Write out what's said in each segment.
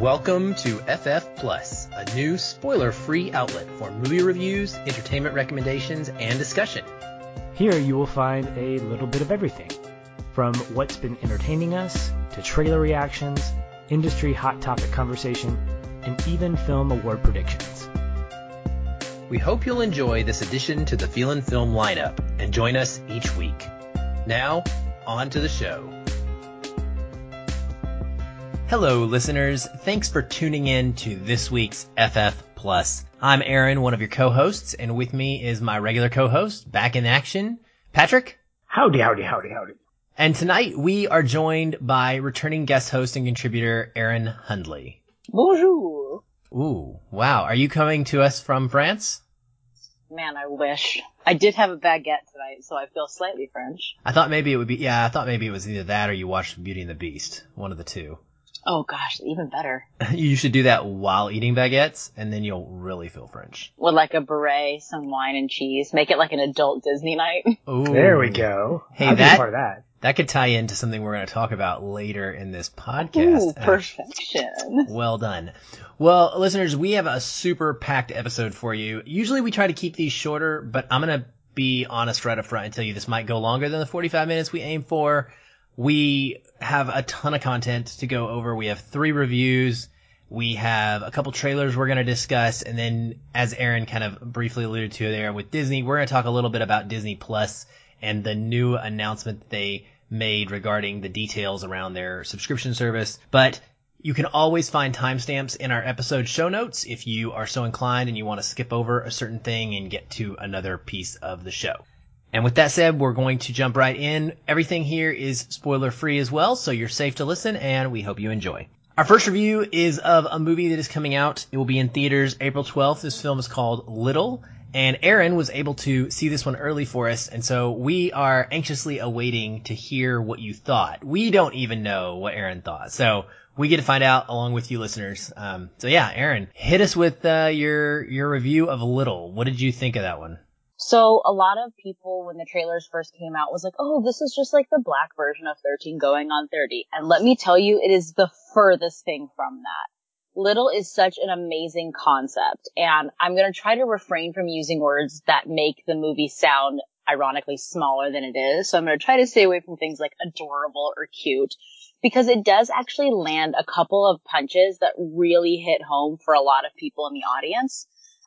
Welcome to FF Plus, a new spoiler-free outlet for movie reviews, entertainment recommendations, and discussion. Here you will find a little bit of everything, from what's been entertaining us, to trailer reactions, industry hot topic conversation, and even film award predictions. We hope you'll enjoy this addition to the Feelin' Film lineup and join us each week. Now, on to the show. Hello, listeners. Thanks for tuning in to this week's FF Plus. I'm Aaron, one of your co-hosts, and with me is my regular co-host, back in action, Patrick. Howdy, howdy, howdy, howdy. And tonight we are joined by returning guest host and contributor Aaron Hundley. Bonjour. Ooh, wow. Are you coming to us from France? Man, I wish. I did have a baguette tonight, so I feel slightly French. I thought maybe it would be, yeah, I thought maybe it was either that or you watched Beauty and the Beast. One of the two. Oh gosh, even better. you should do that while eating baguettes, and then you'll really feel French. With like a beret, some wine and cheese. Make it like an adult Disney night. Ooh. There we go. Hey, I'll be that- part of that. That could tie into something we're going to talk about later in this podcast. Ooh, Uh, perfection. Well done. Well, listeners, we have a super packed episode for you. Usually we try to keep these shorter, but I'm going to be honest right up front and tell you this might go longer than the 45 minutes we aim for. We have a ton of content to go over. We have three reviews. We have a couple trailers we're going to discuss. And then as Aaron kind of briefly alluded to there with Disney, we're going to talk a little bit about Disney Plus and the new announcement they made regarding the details around their subscription service. But you can always find timestamps in our episode show notes if you are so inclined and you want to skip over a certain thing and get to another piece of the show. And with that said, we're going to jump right in. Everything here is spoiler free as well, so you're safe to listen and we hope you enjoy. Our first review is of a movie that is coming out. It will be in theaters April 12th. This film is called Little. And Aaron was able to see this one early for us, and so we are anxiously awaiting to hear what you thought. We don't even know what Aaron thought, so we get to find out along with you listeners. Um, so yeah, Aaron, hit us with uh, your your review of Little. What did you think of that one? So a lot of people, when the trailers first came out, was like, "Oh, this is just like the black version of 13 going on 30." And let me tell you, it is the furthest thing from that. Little is such an amazing concept, and I'm going to try to refrain from using words that make the movie sound ironically smaller than it is. So I'm going to try to stay away from things like adorable or cute because it does actually land a couple of punches that really hit home for a lot of people in the audience.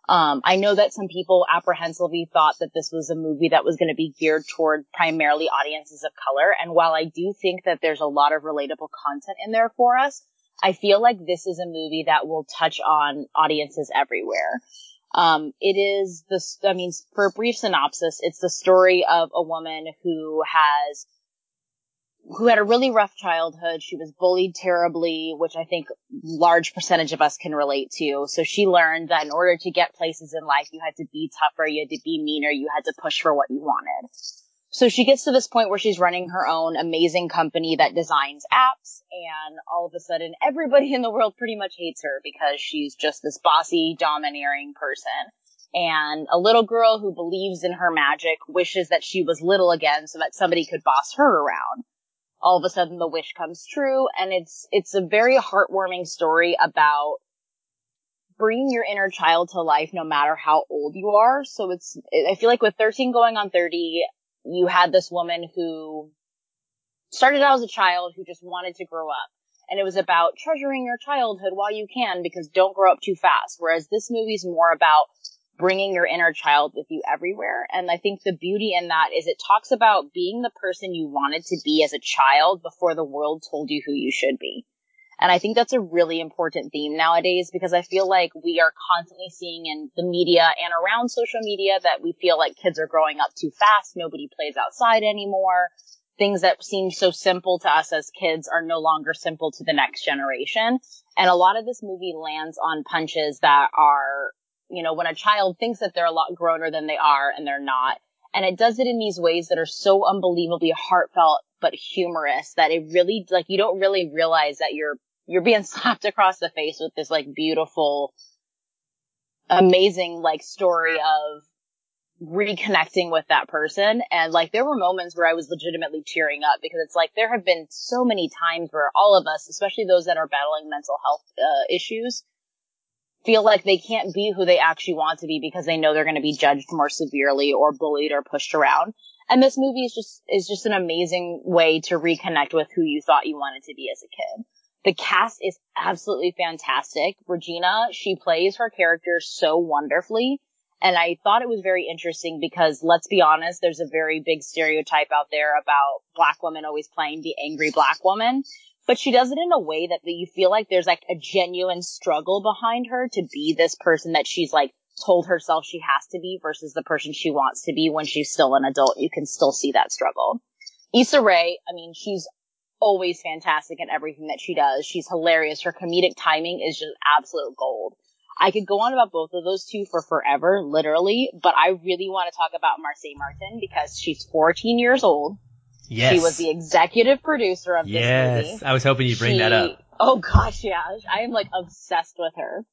Um, I know that some people apprehensively thought that this was a movie that was going to be geared toward primarily audiences of color. And while I do think that there's a lot of relatable content in there for us, I feel like this is a movie that will touch on audiences everywhere. Um, it is the, I mean, for a brief synopsis, it's the story of a woman who has, who had a really rough childhood. She was bullied terribly, which I think large percentage of us can relate to. So she learned that in order to get places in life, you had to be tougher, you had to be meaner, you had to push for what you wanted. So she gets to this point where she's running her own amazing company that designs apps and all of a sudden everybody in the world pretty much hates her because she's just this bossy, domineering person. And a little girl who believes in her magic wishes that she was little again so that somebody could boss her around. All of a sudden the wish comes true and it's, it's a very heartwarming story about bringing your inner child to life no matter how old you are. So it's, I feel like with 13 going on 30, you had this woman who started out as a child who just wanted to grow up. And it was about treasuring your childhood while you can because don't grow up too fast. Whereas this movie's more about bringing your inner child with you everywhere. And I think the beauty in that is it talks about being the person you wanted to be as a child before the world told you who you should be. And I think that's a really important theme nowadays because I feel like we are constantly seeing in the media and around social media that we feel like kids are growing up too fast. Nobody plays outside anymore. Things that seem so simple to us as kids are no longer simple to the next generation. And a lot of this movie lands on punches that are, you know, when a child thinks that they're a lot growner than they are and they're not. And it does it in these ways that are so unbelievably heartfelt but humorous that it really, like, you don't really realize that you're you're being slapped across the face with this like beautiful, amazing like story of reconnecting with that person. And like there were moments where I was legitimately tearing up because it's like there have been so many times where all of us, especially those that are battling mental health uh, issues, feel like they can't be who they actually want to be because they know they're going to be judged more severely or bullied or pushed around. And this movie is just is just an amazing way to reconnect with who you thought you wanted to be as a kid. The cast is absolutely fantastic. Regina, she plays her character so wonderfully. And I thought it was very interesting because let's be honest, there's a very big stereotype out there about black women always playing the angry black woman. But she does it in a way that you feel like there's like a genuine struggle behind her to be this person that she's like told herself she has to be versus the person she wants to be when she's still an adult. You can still see that struggle. Issa Rae, I mean, she's always fantastic in everything that she does. She's hilarious. Her comedic timing is just absolute gold. I could go on about both of those two for forever, literally, but I really want to talk about Marsai Martin because she's 14 years old. Yes. She was the executive producer of yes. this movie. I was hoping you'd bring She- that up. Oh gosh, yeah. I am like obsessed with her.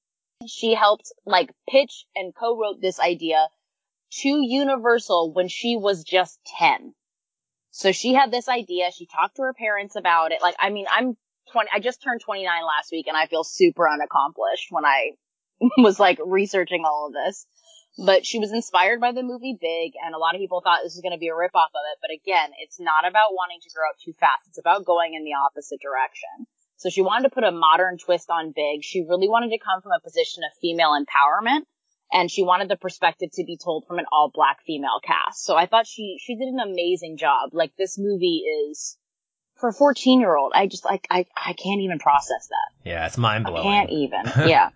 She helped like pitch and co-wrote this idea to Universal when she was just 10. So she had this idea. She talked to her parents about it. Like, I mean, I'm 20, I just turned 29 last week and I feel super unaccomplished when I was like researching all of this. But she was inspired by the movie Big and a lot of people thought this was going to be a ripoff of it. But again, it's not about wanting to grow up too fast. It's about going in the opposite direction. So she wanted to put a modern twist on Big. She really wanted to come from a position of female empowerment and she wanted the perspective to be told from an all black female cast. So I thought she, she did an amazing job. Like this movie is for a 14 year old. I just like, I, I can't even process that. Yeah, it's mind I blowing. can't even. yeah.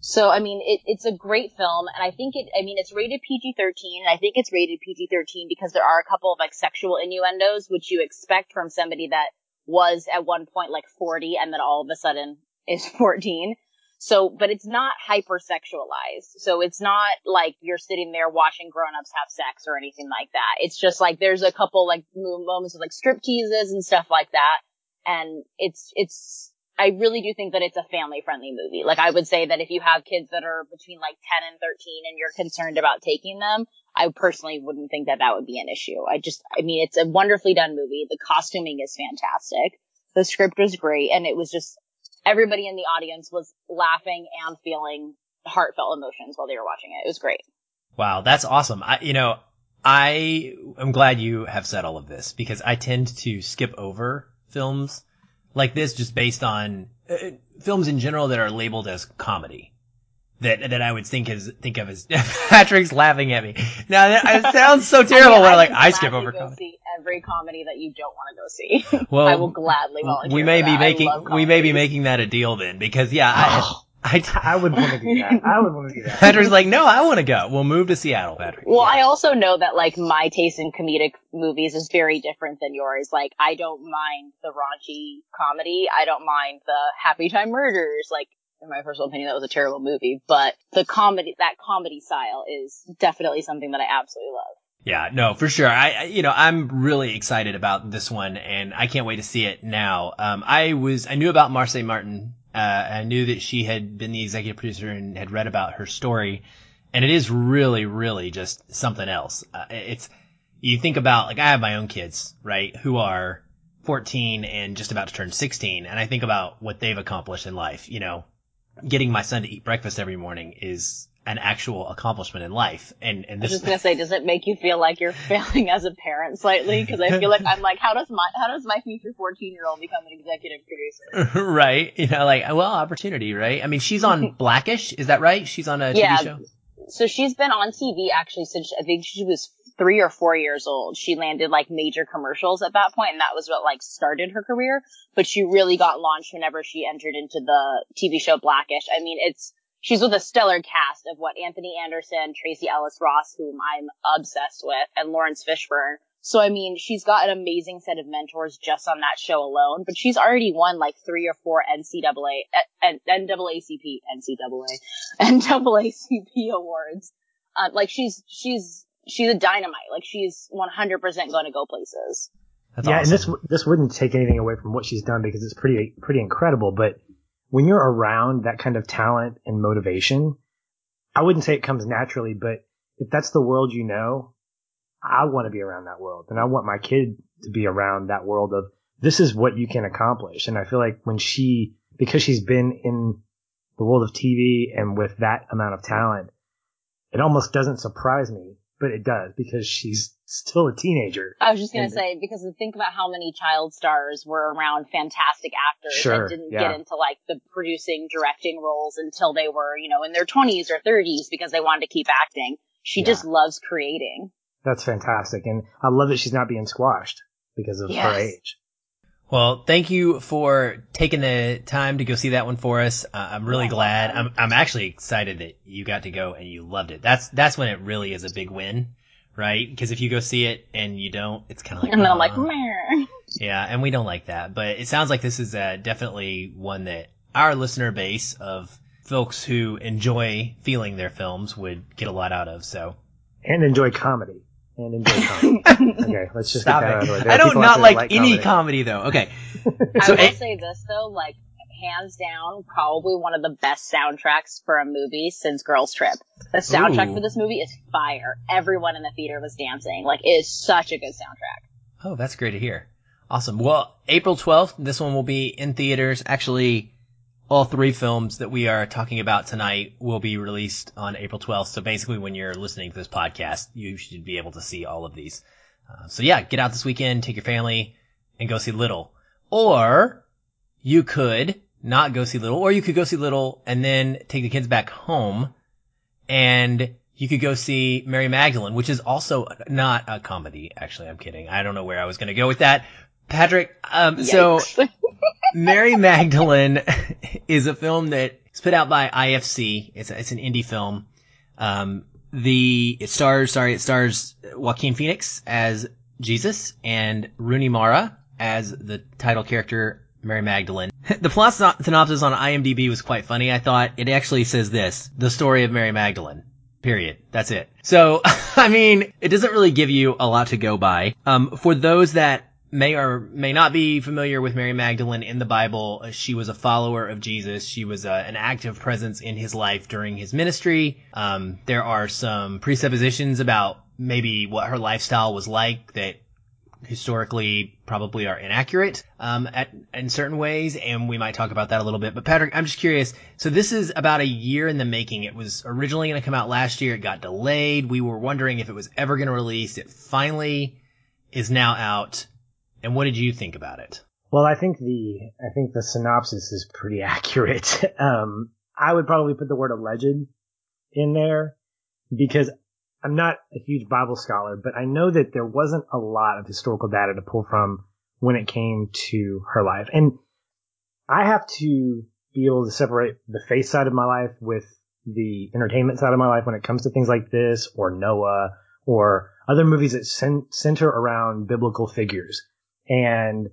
So, I mean, it, it's a great film, and I think it, I mean, it's rated PG-13, and I think it's rated PG-13 because there are a couple of, like, sexual innuendos, which you expect from somebody that was at one point, like, 40, and then all of a sudden is 14. So, but it's not hyper-sexualized. So it's not like you're sitting there watching grown-ups have sex or anything like that. It's just like, there's a couple, like, moments of, like, strip teases and stuff like that, and it's, it's, I really do think that it's a family friendly movie. Like I would say that if you have kids that are between like 10 and 13 and you're concerned about taking them, I personally wouldn't think that that would be an issue. I just, I mean, it's a wonderfully done movie. The costuming is fantastic. The script was great and it was just, everybody in the audience was laughing and feeling heartfelt emotions while they were watching it. It was great. Wow, that's awesome. I, you know, I am glad you have said all of this because I tend to skip over films like this just based on uh, films in general that are labeled as comedy. That, that I would think as, think of as, Patrick's laughing at me. Now that, it sounds so terrible I mean, when I like, I skip over comedy. see every comedy that you don't want to go see. Well, I will gladly volunteer. we may be that. Making, we may be making that a deal then because yeah, I, I, I would want to do that. I would want to do that. Patrick's like, no, I want to go. We'll move to Seattle, Patrick. Well, I also know that like my taste in comedic movies is very different than yours. Like I don't mind the raunchy comedy. I don't mind the Happy Time Murders. Like in my personal opinion, that was a terrible movie, but the comedy, that comedy style is definitely something that I absolutely love. Yeah, no, for sure. I, I- you know, I'm really excited about this one and I can't wait to see it now. Um, I was, I knew about Marsai Martin. Uh, I knew that she had been the executive producer and had read about her story. And it is really, really just something else. Uh, it's, you think about, like, I have my own kids, right, who are 14 and just about to turn 16. And I think about what they've accomplished in life. You know, getting my son to eat breakfast every morning is an actual accomplishment in life. And, and I was just gonna say, does it make you feel like you're failing as a parent slightly? Because I feel like I'm like, how does my how does my future 14 year old become an executive producer? right. You know, like, well, opportunity, right? I mean, she's on Blackish. Is that right? She's on a Yeah. TV show. so she's been on TV actually since I think she was three or four years old. She landed like major commercials at that point, and that was what like started her career. But she really got launched whenever she entered into the TV show Blackish. I mean, it's she's with a stellar cast of what Anthony Anderson, Tracee Ellis Ross, whom I'm obsessed with, and Laurence Fishburne. So I mean, she's got an amazing set of mentors just on that show alone. But she's already won like three or four NCAA, and NAACP, NCAA, NAACP awards. Uh, like she's she's she's a dynamite. Like she's 100% going to go places. That's yeah, awesome. and this this wouldn't take anything away from what she's done because it's pretty pretty incredible. But when you're around that kind of talent and motivation, I wouldn't say it comes naturally, but if that's the world you know, I want to be around that world and I want my kid to be around that world of this is what you can accomplish. And I feel like when she, because she's been in the world of TV and with that amount of talent, it almost doesn't surprise me, but it does because she's still a teenager. I was just gonna and, say because think about how many child stars were around fantastic actors sure, that didn't yeah. get into like the producing, directing roles until they were, you know, in their twenties or thirties because they wanted to keep acting. She yeah. just loves creating. That's fantastic, and I love that she's not being squashed because of yes. her age. Well, thank you for taking the time to go see that one for us. Uh, I'm really glad. I'm I'm actually excited that you got to go and you loved it. That's that's when it really is a big win, right? Because if you go see it and you don't, it's kind of like and then I'm like, Meh. yeah, and we don't like that. But it sounds like this is uh, definitely one that our listener base of folks who enjoy feeling their films would get a lot out of. So and enjoy comedy and enjoy comedy. okay, let's just Stop get that out of the way. I don't not like, like, any comedy. comedy. though. Okay. so, I will say this though, like hands down, probably one of the best soundtracks for a movie since Girls Trip. The soundtrack Ooh. for this movie is fire. Everyone in the theater was dancing. Like it is such a good soundtrack. Oh, that's great to hear. Awesome. Well, April 12th, this one will be in theaters. Actually, all three films that we are talking about tonight will be released on April 12th. So basically when you're listening to this podcast, you should be able to see all of these. Uh, so yeah, get out this weekend, take your family and go see Little. Or you could not go see Little, or you could go see Little and then take the kids back home and you could go see Mary Magdalene, which is also not a comedy. Actually, I'm kidding. I don't know where I was going to go with that. Patrick, um, so Mary Magdalene is a film that is put out by IFC. It's a, it's an indie film. Um, the it stars sorry it stars Joaquin Phoenix as Jesus and Rooney Mara as the title character Mary Magdalene. The plot synopsis on IMDb was quite funny. I thought it actually says this: the story of Mary Magdalene. Period. That's it. So, I mean, it doesn't really give you a lot to go by. Um, for those that may or may not be familiar with Mary Magdalene in the Bible. She was a follower of Jesus. She was uh, an active presence in his life during his ministry. Um, there are some presuppositions about maybe what her lifestyle was like that historically probably are inaccurate um, at, in certain ways, and we might talk about that a little bit. But Patrick, I'm just curious. So this is about a year in the making. It was originally going to come out last year. It got delayed. We were wondering if it was ever going to release. It finally is now out. And what did you think about it? Well, I think the I think the synopsis is pretty accurate. Um, I would probably put the word alleged in there because I'm not a huge Bible scholar, but I know that there wasn't a lot of historical data to pull from when it came to her life. And I have to be able to separate the faith side of my life with the entertainment side of my life when it comes to things like this or Noah or other movies that center around biblical figures and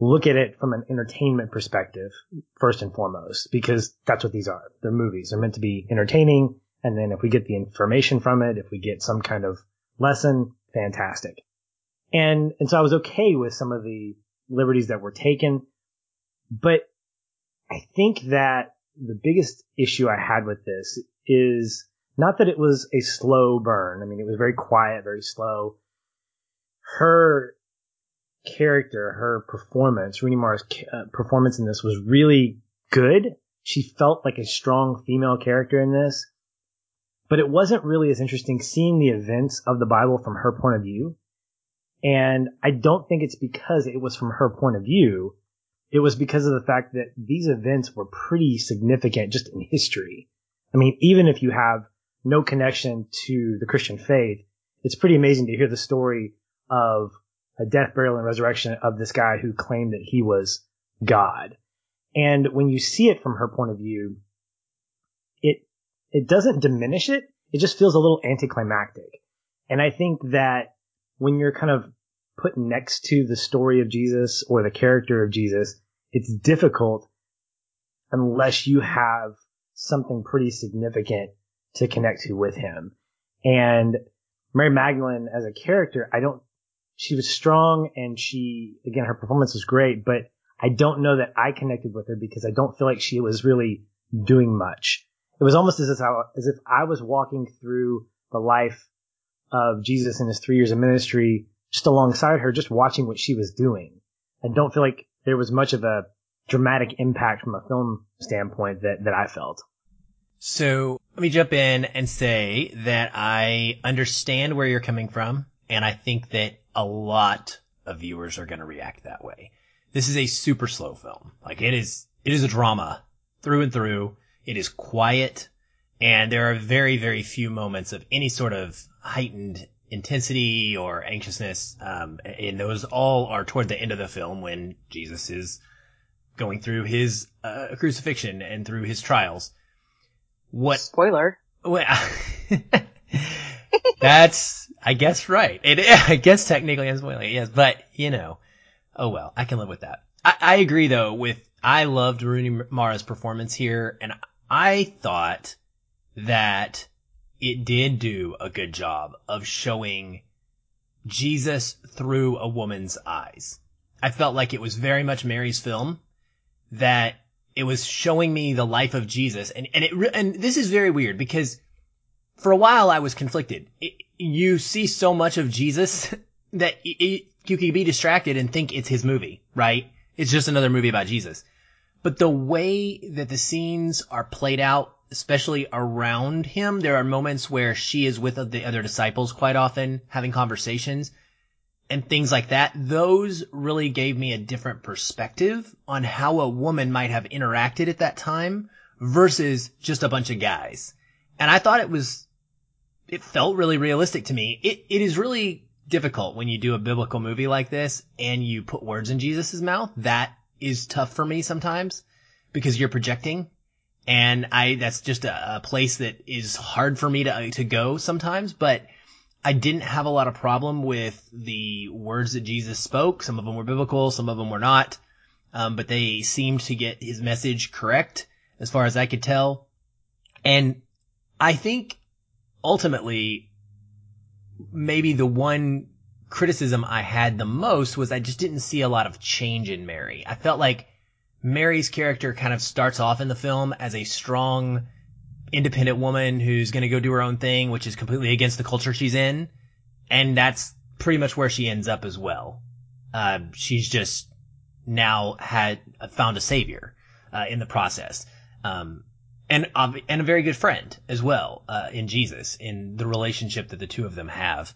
look at it from an entertainment perspective first and foremost, because that's what these are. They're movies. They're meant to be entertaining. And then if we get the information from it, if we get some kind of lesson, fantastic. And, and so I was okay with some of the liberties that were taken, but I think that the biggest issue I had with this is not that it was a slow burn. I mean, it was very quiet, very slow. Her character, her performance, Rooney Mara's uh, performance in this was really good. She felt like a strong female character in this, but it wasn't really as interesting seeing the events of the Bible from her point of view. And I don't think it's because it was from her point of view. It was because of the fact that these events were pretty significant just in history. I mean, even if you have no connection to the Christian faith, it's pretty amazing to hear the story of a death, burial, and resurrection of this guy who claimed that he was God. And when you see it from her point of view, it it doesn't diminish it. It just feels a little anticlimactic. And I think that when you're kind of put next to the story of Jesus or the character of Jesus, it's difficult unless you have something pretty significant to connect to with him. And Mary Magdalene as a character, I don't she was strong and she, again, her performance was great, but I don't know that I connected with her because I don't feel like she was really doing much. It was almost as if I, as if I was walking through the life of Jesus in his three years of ministry just alongside her, just watching what she was doing. I don't feel like there was much of a dramatic impact from a film standpoint that, that I felt. So let me jump in and say that I understand where you're coming from. And I think that a lot of viewers are going to react that way. This is a super slow film. Like it is, it is a drama through and through. It is quiet and there are very, very few moments of any sort of heightened intensity or anxiousness. Um, and those all are toward the end of the film when Jesus is going through his uh, crucifixion and through his trials. What spoiler? Well, that's I guess right. It I guess technically I'm spoiling, yes, but you know, oh well, I can live with that. I, I agree though with I loved Rooney Mara's performance here, and I thought that it did do a good job of showing Jesus through a woman's eyes. I felt like it was very much Mary's film that it was showing me the life of Jesus and, and it, and this is very weird because for a while I was conflicted. It, you see so much of Jesus that you can be distracted and think it's his movie, right? It's just another movie about Jesus. But the way that the scenes are played out especially around him. There are moments where she is with the other disciples quite often having conversations and things like that. Those really gave me a different perspective on how a woman might have interacted at that time versus just a bunch of guys. And I thought it was, it felt really realistic to me. It, it is really difficult when you do a biblical movie like this and you put words in Jesus' mouth. That is tough for me sometimes because you're projecting and I that's just a, a, place that is hard for me to to go sometimes. But I didn't have a lot of problem with the words that Jesus spoke. Some of them were biblical, some of them were not, um, but they seemed to get his message correct as far as I could tell. And I think ultimately, maybe the one criticism I had the most was I just didn't see a lot of change in Mary. I felt like Mary's character kind of starts off in the film as a strong, independent woman who's going to go do her own thing, which is completely against the culture she's in. And that's pretty much where she ends up as well. Uh, she's just now had found a savior uh, in the process, um, and and a very good friend as well uh, in Jesus in the relationship that the two of them have.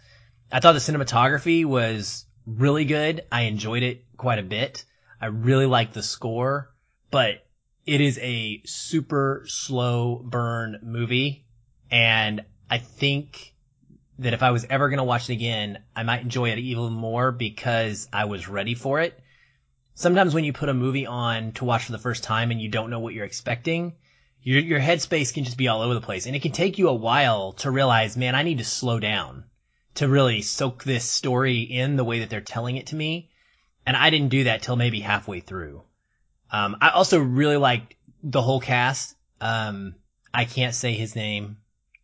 I thought the cinematography was really good. I enjoyed it quite a bit. I really liked the score, but it is a super slow burn movie. And I think that if I was ever going to watch it again, I might enjoy it even more because I was ready for it. Sometimes when you put a movie on to watch for the first time and you don't know what you're expecting, your, your headspace can just be all over the place. And it can take you a while to realize, man, I need to slow down to really soak this story in the way that they're telling it to me and I didn't do that till maybe halfway through. Um, I also really liked the whole cast. Um, I can't say his name.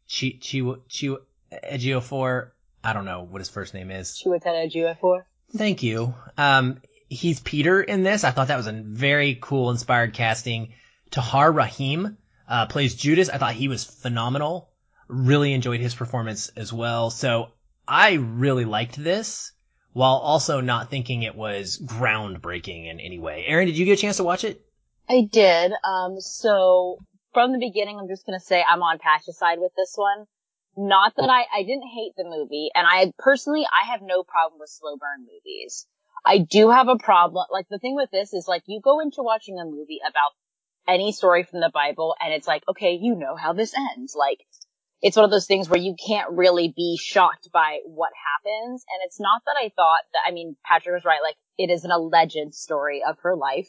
Chi, Chi, Chi, Ejiofor. I don't know what his first name is. Chiwetel Ejiofor. Thank you. Um, he's Peter in this. I thought that was a very cool, inspired casting. Tahar Rahim, uh, plays Judas. I thought he was phenomenal. Really enjoyed his performance as well. So I really liked this while also not thinking it was groundbreaking in any way. Aaron, did you get a chance to watch it? I did. Um, so from the beginning, I'm just gonna say I'm on Patch's side with this one. Not that I, I didn't hate the movie, and I personally, I have no problem with slow burn movies. I do have a problem, like the thing with this is like you go into watching a movie about any story from the Bible and it's like, okay, you know how this ends. Like, it's one of those things where you can't really be shocked by what happens. And it's not that I thought that, I mean, Patrick was right. Like it is an alleged story of her life,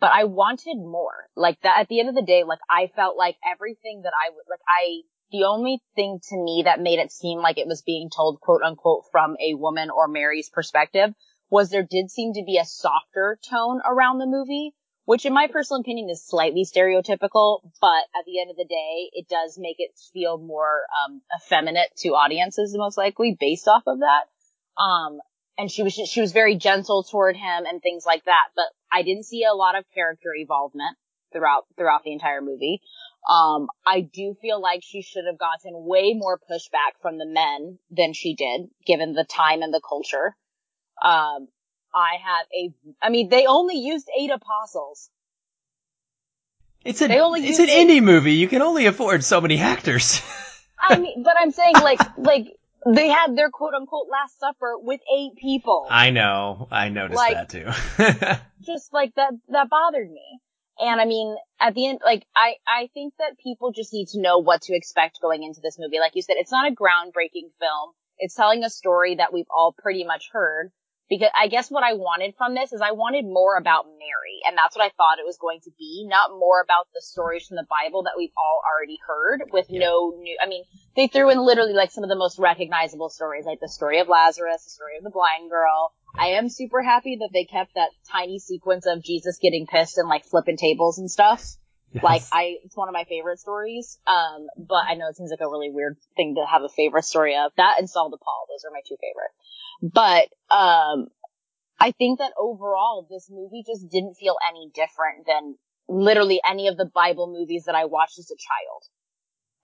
but I wanted more like that. At the end of the day, like I felt like everything that I would, like I, the only thing to me that made it seem like it was being told quote unquote from a woman or Mary's perspective was there did seem to be a softer tone around the movie which in my personal opinion is slightly stereotypical, but at the end of the day, it does make it feel more um, effeminate to audiences, most likely based off of that. Um, and she was she was very gentle toward him and things like that, but I didn't see a lot of character involvement throughout throughout the entire movie. Um, I do feel like she should have gotten way more pushback from the men than she did, given the time and the culture. Um, I have a, I mean, they only used eight apostles. It's a, They only it's an it- indie movie. You can only afford so many actors. I mean, but I'm saying like, like, they had their quote unquote last supper with eight people. I know. I noticed Like- that too. just like that that bothered me. And I mean, at the end, like I I think that people just need to know what to expect going into this movie. Like you said, it's not a groundbreaking film. It's telling a story that we've all pretty much heard. Because I guess what I wanted from this is I wanted more about Mary, and that's what I thought it was going to be, not more about the stories from the Bible that we've all already heard with Yeah. no new, I mean, they threw in literally like some of the most recognizable stories, like the story of Lazarus, the story of the blind girl, I am super happy that they kept that tiny sequence of Jesus getting pissed and like flipping tables and stuff. Like I, it's one of my favorite stories. Um, but I know it seems like a really weird thing to have a favorite story of. That and Saul the Paul, those are my two favorite. But, um, I think that overall this movie just didn't feel any different than literally any of the Bible movies that I watched as a child.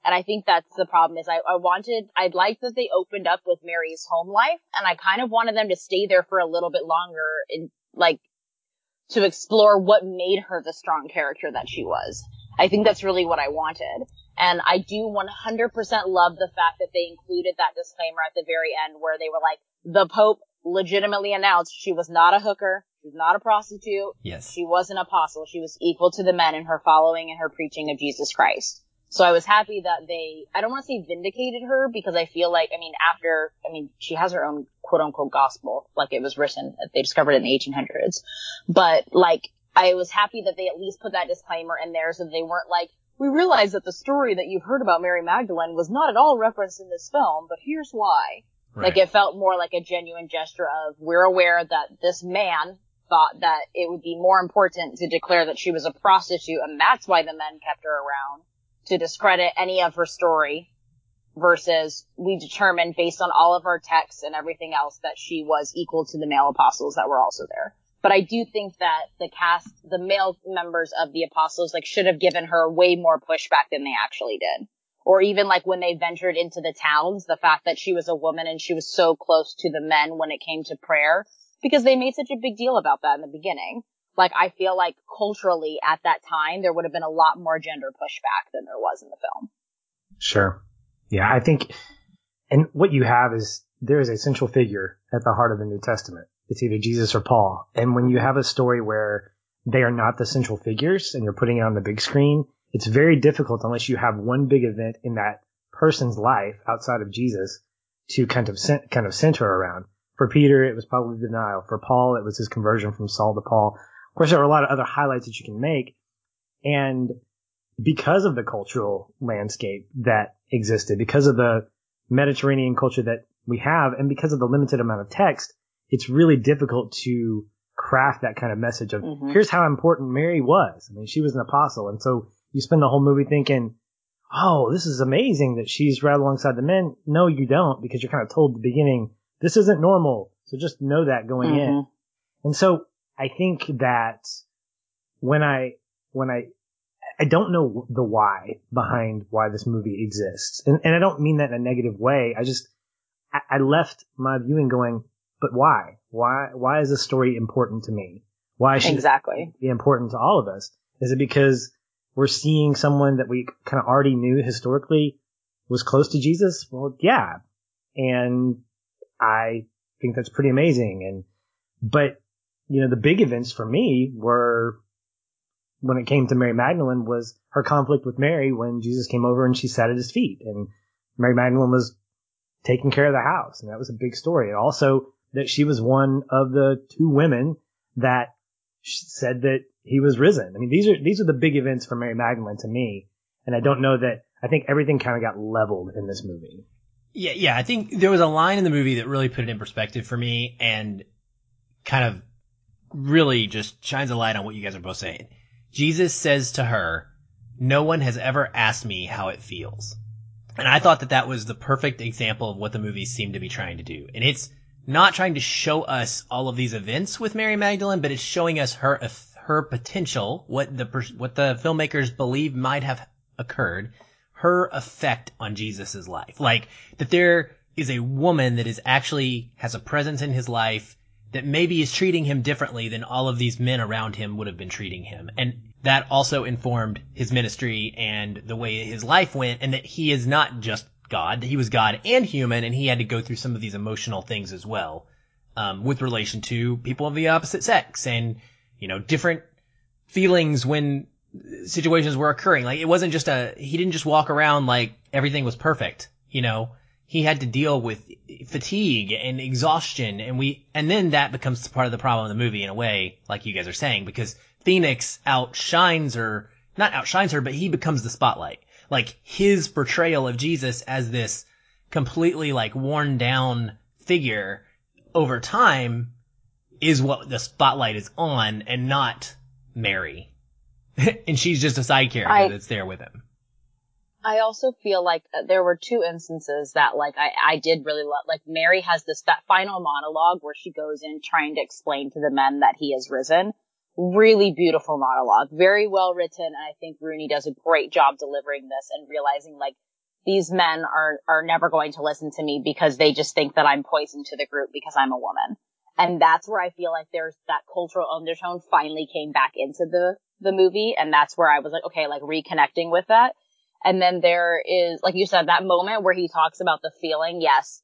And I think that's the problem is I, I wanted, I'd like that they opened up with Mary's home life and I kind of wanted them to stay there for a little bit longer and like to explore what made her the strong character that she was. I think that's really what I wanted. And I do 100% love the fact that they included that disclaimer at the very end where they were like, the Pope legitimately announced she was not a hooker, she was not a prostitute, yes. she was an apostle. She was equal to the men in her following and her preaching of Jesus Christ. So I was happy that they, I don't want to say vindicated her because I feel like, I mean, after, I mean, she has her own quote unquote gospel, like it was written, that they discovered it in the 1800s. But like, I was happy that they at least put that disclaimer in there so they weren't like, we realize that the story that you've heard about Mary Magdalene was not at all referenced in this film, but here's why. Like it felt more like a genuine gesture of we're aware that this man thought that it would be more important to declare that she was a prostitute and that's why the men kept her around to discredit any of her story versus we determined based on all of our texts and everything else that she was equal to the male apostles that were also there. But I do think that the cast, the male members of the apostles, like should have given her way more pushback than they actually did or even like when they ventured into the towns, the fact that she was a woman and she was so close to the men when it came to prayer, because they made such a big deal about that in the beginning. Like I feel like culturally at that time there would have been a lot more gender pushback than there was in the film. Sure. Yeah, I think, and what you have is there is a central figure at the heart of the New Testament. It's either Jesus or Paul. And when you have a story where they are not the central figures and you're putting it on the big screen, it's very difficult unless you have one big event in that person's life outside of Jesus to kind of kind of center around. For Peter, it was probably denial. For Paul, it was his conversion from Saul to Paul. Of course, there are a lot of other highlights that you can make. And because of the cultural landscape that existed, because of the Mediterranean culture that we have, and because of the limited amount of text, it's really difficult to craft that kind of message of Mhm. here's how important Mary was. I mean, she was an apostle. And so you spend the whole movie thinking, oh, this is amazing that she's right alongside the men. No, you don't, because you're kind of told at the beginning, this isn't normal. So just know that going in. Mhm. And so I think that when I, when I, I don't know the why behind why this movie exists. And, and I don't mean that in a negative way. I just, I, I left my viewing going, but why? Why, why is this story important to me? Why should Exactly. it be important to all of us? Is it because we're seeing someone that we kind of already knew historically was close to Jesus? Well, yeah. And I think that's pretty amazing. And, but, you know, the big events for me were when it came to Mary Magdalene was her conflict with Mary when Jesus came over and she sat at his feet and Mary Magdalene was taking care of the house. And that was a big story. And also that she was one of the two women that said that he was risen. I mean, these are, these are the big events for Mary Magdalene to me. And I don't know that, I think everything kind of got leveled in this movie. Yeah, yeah. I think there was a line in the movie that really put it in perspective for me and kind of really just shines a light on what you guys are both saying. Jesus says to her, no one has ever asked me how it feels. And I thought that that was the perfect example of what the movie seemed to be trying to do. And it's not trying to show us all of these events with Mary Magdalene, but it's showing us her, her potential, what the, what the filmmakers believe might have occurred, her effect on Jesus' life. Like, that there is a woman that is actually has a presence in his life that maybe is treating him differently than all of these men around him would have been treating him. And that also informed his ministry and the way his life went and that he is not just God, that he was God and human and he had to go through some of these emotional things as well, um, with relation to people of the opposite sex and, you know, different feelings when situations were occurring. Like it wasn't just a, he didn't just walk around like everything was perfect, you know, he had to deal with fatigue and exhaustion and we, and then that becomes part of the problem of the movie in a way, like you guys are saying, because Phoenix outshines her, not outshines her, but he becomes the spotlight. Like his portrayal of Jesus as this completely like worn down figure over time is what the spotlight is on and not Mary. and she's just a side character I, that's there with him. I also feel like uh, there were two instances that like I, I did really love. Like Mary has this that final monologue where she goes in trying to explain to the men that he has risen. Really beautiful monologue, very well written, and I think Rooney does a great job delivering this and realizing like these men are are never going to listen to me because they just think that I'm poison to the group because I'm a woman. And that's where I feel like there's that cultural undertone finally came back into the the movie and that's where I was like okay, like reconnecting with that and then there is, like you said, that moment where he talks about the feeling. Yes,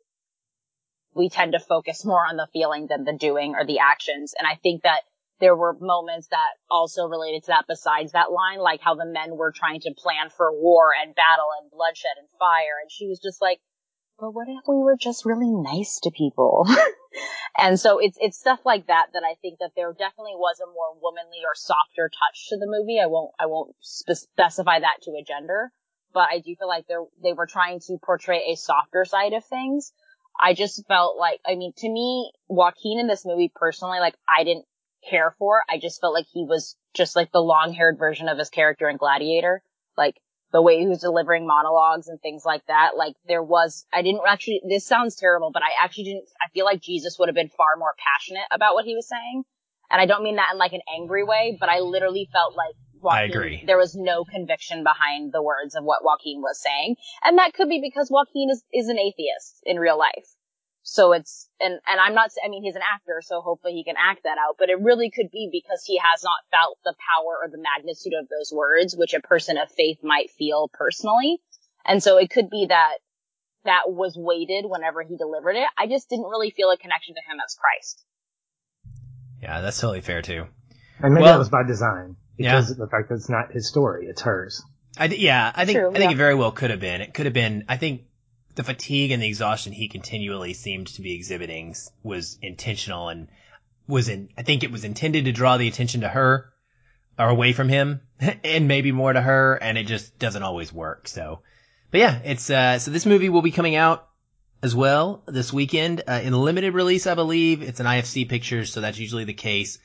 we tend to focus more on the feeling than the doing or the actions. And I think that there were moments that also related to that besides that line, like how the men were trying to plan for war and battle and bloodshed and fire. And she was just like, but what if we were just really nice to people? and so it's, it's stuff like that that I think that there definitely was a more womanly or softer touch to the movie. I won't, I won't spe- specify that to a gender, but I do feel like they they were trying to portray a softer side of things. I just felt like, I mean, to me, Joaquin in this movie personally, like I didn't care for. I just felt like he was just like the long haired version of his character in Gladiator. Like the way he was delivering monologues and things like that. Like there was, I didn't actually, this sounds terrible, but I actually didn't, I feel like Jesus would have been far more passionate about what he was saying. And I don't mean that in like an angry way, but I literally felt like Joaquin, I agree. There was no conviction behind the words of what Joaquin was saying. And that could be because Joaquin is, is an atheist in real life. So it's, and, and I'm not, I mean, he's an actor, so hopefully he can act that out, but it really could be because he has not felt the power or the magnitude of those words, which a person of faith might feel personally. And so it could be that that was weighted whenever he delivered it. I just didn't really feel a connection to him as Christ. Yeah, that's totally fair too. And maybe well, that was by design because yeah. of the fact that it's not his story, it's hers. I th- yeah, I think True, I think yeah. it very well could have been. It could have been. I think the fatigue and the exhaustion he continually seemed to be exhibiting was intentional and was in. I think it was intended to draw the attention to her or away from him, and maybe more to her, and it just doesn't always work. So, but yeah, it's uh, so this movie will be coming out as well this weekend uh, in limited release, I believe. It's an IFC Pictures, so that's usually the case.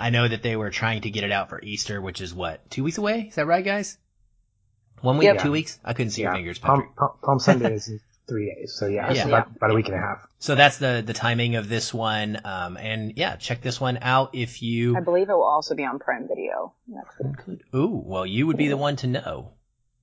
I know that they were trying to get it out for Easter, which is what two weeks away. Is that right, guys? One week, two weeks. I couldn't see yeah. your fingers. Palm, Palm, Palm Sunday is three days, so yeah, yeah. About, about, a week and a half. So that's the the timing of this one. Um, and yeah, check this one out if you. I believe it will also be on Prime Video next week. Ooh, well, you would be the one to know.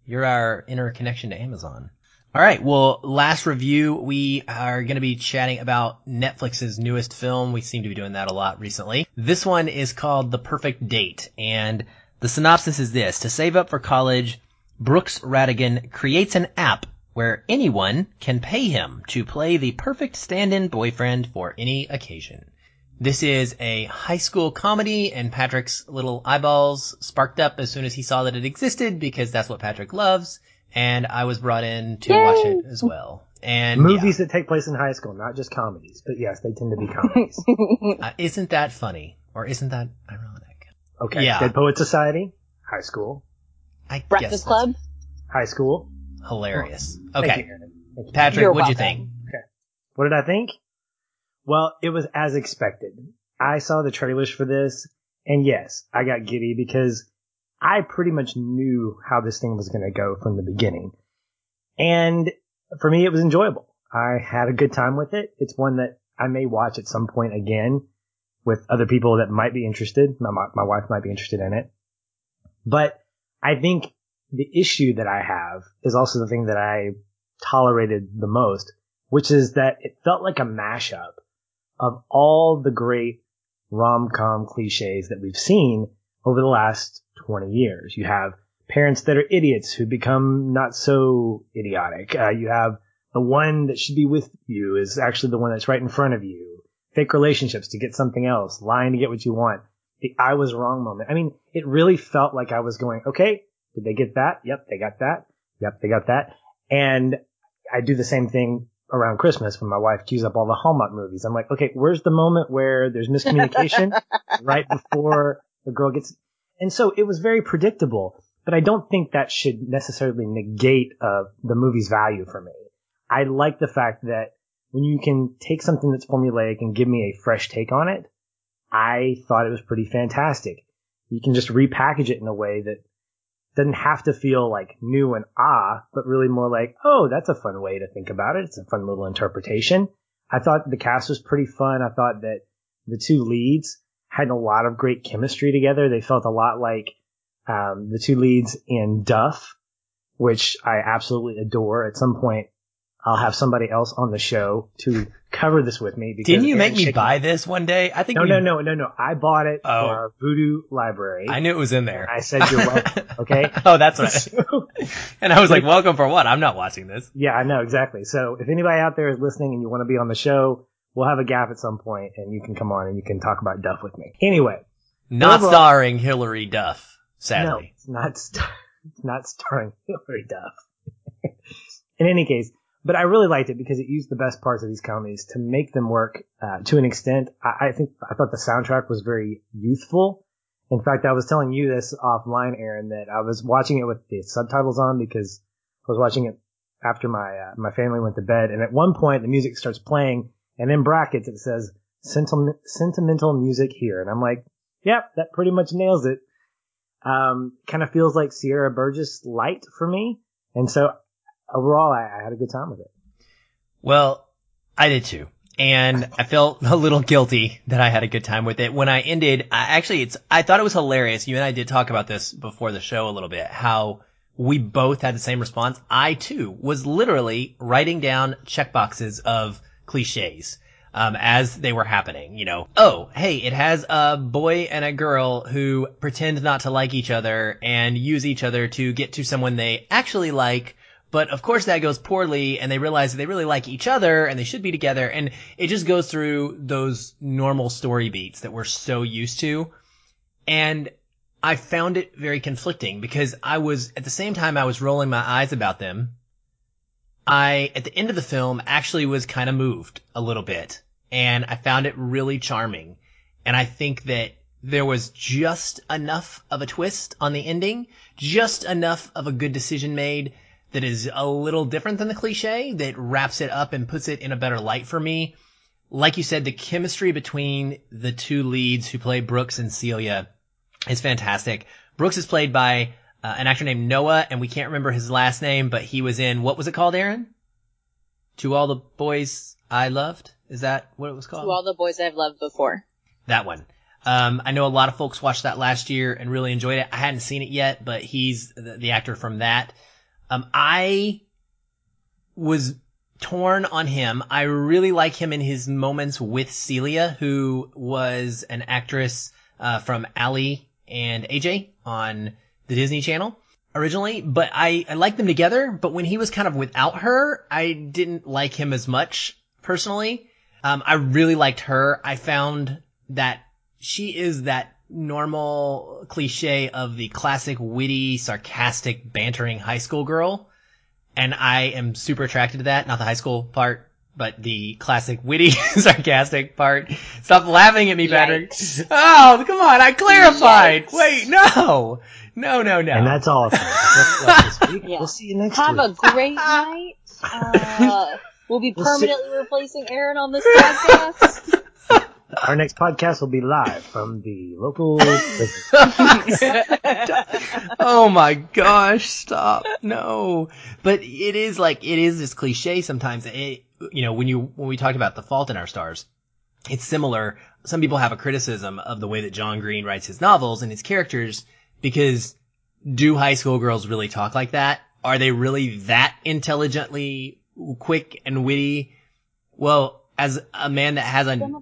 You're our interconnection to Amazon. All right. Well, last review, we are going to be chatting about Netflix's newest film. We seem to be doing that a lot recently. This one is called The Perfect Date. And the synopsis is this. To save up for college, Brooks Rattigan creates an app where anyone can pay him to play the perfect stand-in boyfriend for any occasion. This is a high school comedy and Patrick's little eyeballs sparked up as soon as he saw that it existed because that's what Patrick loves and I was brought in to Yay! watch it as well. And movies yeah. that take place in high school, not just comedies, but yes, they tend to be comedies. uh, isn't that funny, or isn't that ironic? Okay, yeah. Dead Poet Society, high school. I Breakfast Club, high school. Hilarious. Oh, okay, you, Patrick, You're what'd welcome. you think? Okay, what did I think? Well, it was as expected. I saw the trailers for this, and yes, I got giddy because I pretty much knew how this thing was going to go from the beginning. And for me, it was enjoyable. I had a good time with it. It's one that I may watch at some point again with other people that might be interested. My, my wife might be interested in it. But I think the issue that I have is also the thing that I tolerated the most, which is that it felt like a mashup of all the great rom-com cliches that we've seen over the last 20 years. You have parents that are idiots who become not so idiotic. Uh, you have the one that should be with you is actually the one that's right in front of you. Fake relationships to get something else, lying to get what you want. The I was wrong moment. I mean, it really felt like I was going, okay, did they get that? Yep, they got that. Yep, they got that. And I do the same thing around Christmas when my wife queues up all the Hallmark movies. I'm like, okay, where's the moment where there's miscommunication right before the girl gets, and so it was very predictable, but I don't think that should necessarily negate uh, the movie's value for me. I like the fact that when you can take something that's formulaic and give me a fresh take on it, I thought it was pretty fantastic. You can just repackage it in a way that doesn't have to feel like new and ah, but really more like, oh, that's a fun way to think about it. It's a fun little interpretation. I thought the cast was pretty fun. I thought that the two leads had a lot of great chemistry together. They felt a lot like um, the two leads in Duff, which I absolutely adore. At some point, I'll have somebody else on the show to cover this with me. Didn't you make me buy this one day? I think no, we... no, no, no, no. I bought it oh. for our Vudu library. I knew it was in there. I said you're welcome. Okay. oh, that's right. and I was like, welcome for what? I'm not watching this. Yeah, I know exactly. So if anybody out there is listening and you want to be on the show, we'll have a gap at some point and you can come on and you can talk about Duff with me. Anyway. Not overall, starring Hilary Duff, sadly. No, it's not, star- not starring Hilary Duff. in any case, but I really liked it because it used the best parts of these comedies to make them work uh, to an extent. I, I, think I thought the soundtrack was very youthful. In fact, I was telling you this offline, Aaron, that I was watching it with the subtitles on because I was watching it after my uh, my family went to bed, and at one point the music starts playing, and in brackets it says sentiment, sentimental music here, and I'm like, yep, that pretty much nails it. Um, kind of feels like Sierra Burgess light for me, and so overall, I, I had a good time with it. Well, I did too. And I felt a little guilty that I had a good time with it. When I ended, I actually, it's, I thought it was hilarious. You and I did talk about this before the show a little bit, how we both had the same response. I too was literally writing down checkboxes of cliches. Um, as they were happening, you know, oh, hey, it has a boy and a girl who pretend not to like each other and use each other to get to someone they actually like but of course that goes poorly and they realize that they really like each other and they should be together. And it just goes through those normal story beats that we're so used to. And I found it very conflicting because I was, at the same time I was rolling my eyes about them, I, at the end of the film, actually was kind of moved a little bit. And I found it really charming. And I think that there was just enough of a twist on the ending, just enough of a good decision made that is a little different than the cliche that wraps it up and puts it in a better light for me. Like you said, the chemistry between the two leads who play Brooks and Celia is fantastic. Brooks is played by uh, an actor named Noah, and we can't remember his last name, but he was in what was it called, Aaron? To all the boys I loved. Is that what it was called? To all the boys I've loved before. That one. Um, I know a lot of folks watched that last year and really enjoyed it. I hadn't seen it yet, but he's the, the actor from that. Um, I was torn on him. I really like him in his moments with Celia, who was an actress uh, from Ali and AJ on the Disney Channel originally, but I, I liked them together. But when he was kind of without her, I didn't like him as much personally. Um, I really liked her. I found that she is that normal cliche of the classic witty, sarcastic, bantering high school girl. And I am super attracted to that. Not the high school part, but the classic witty, sarcastic part. Stop laughing at me, Patrick. Oh, come on. I clarified. Yikes. Wait, no. No, no, no. And that's all. yeah. We'll see you next Have week. Have a great night. Uh, we'll be permanently we'll replacing Aaron on this podcast. Our next podcast will be live from the local. oh my gosh! Stop! No, but it is like it is this cliche sometimes. It, you know, when you when we talked about the Fault in Our Stars, it's similar. Some people have a criticism of the way that John Green writes his novels and his characters because do high school girls really talk like that? Are they really that intelligently quick and witty? Well, as a man that has an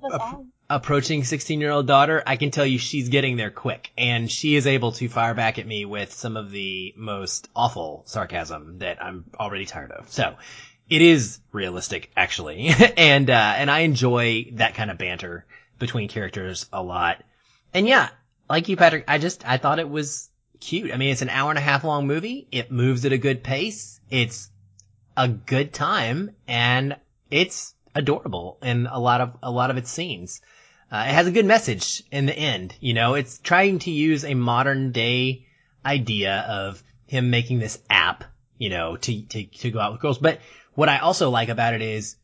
approaching 16 year old daughter, I can tell you she's getting there quick and she is able to fire back at me with some of the most awful sarcasm that I'm already tired of. So it is realistic actually. and, uh, and I enjoy that kind of banter between characters a lot. And yeah, like you, Patrick, I just, I thought it was cute. I mean, it's an hour and a half long movie. It moves at a good pace. It's a good time and it's adorable in a lot of, a lot of its scenes. Uh, it has a good message in the end. You know, it's trying to use a modern day idea of him making this app, you know, to, to, to go out with girls. But what I also like about it is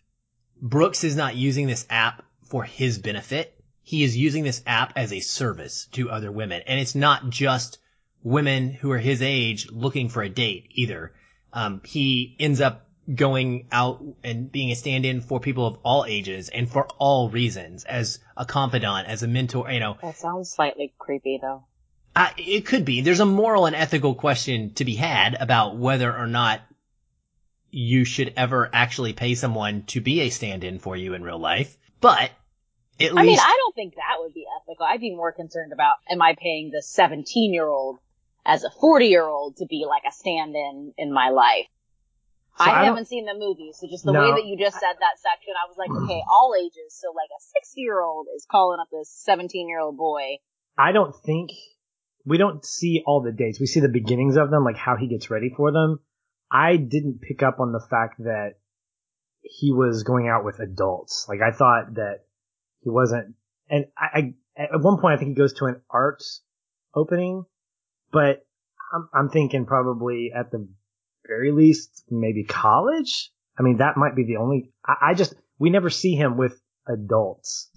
Brooks is not using this app for his benefit. He is using this app as a service to other women. And it's not just women who are his age looking for a date either. Um, he ends up going out and being a stand-in for people of all ages and for all reasons as a confidant, as a mentor, you know. That sounds slightly creepy though. Uh, it could be. There's a moral and ethical question to be had about whether or not you should ever actually pay someone to be a stand-in for you in real life. But at I least, mean, I don't think that would be ethical. I'd be more concerned about, am I paying the 17 year old as a 40 year old to be like a stand-in in my life? So I, I haven't seen the movie, so just the No. way that you just said that section, I was like, okay, all ages. So like a 60 year old is calling up this 17 year old boy. I don't think we don't see all the dates. We see the beginnings of them, like how he gets ready for them. I didn't pick up on the fact that he was going out with adults. Like I thought that he wasn't. And I, I at one point I think he goes to an arts opening, but I'm, I'm thinking probably at the very least maybe college. I mean that might be the only. I, I just we never see him with adults.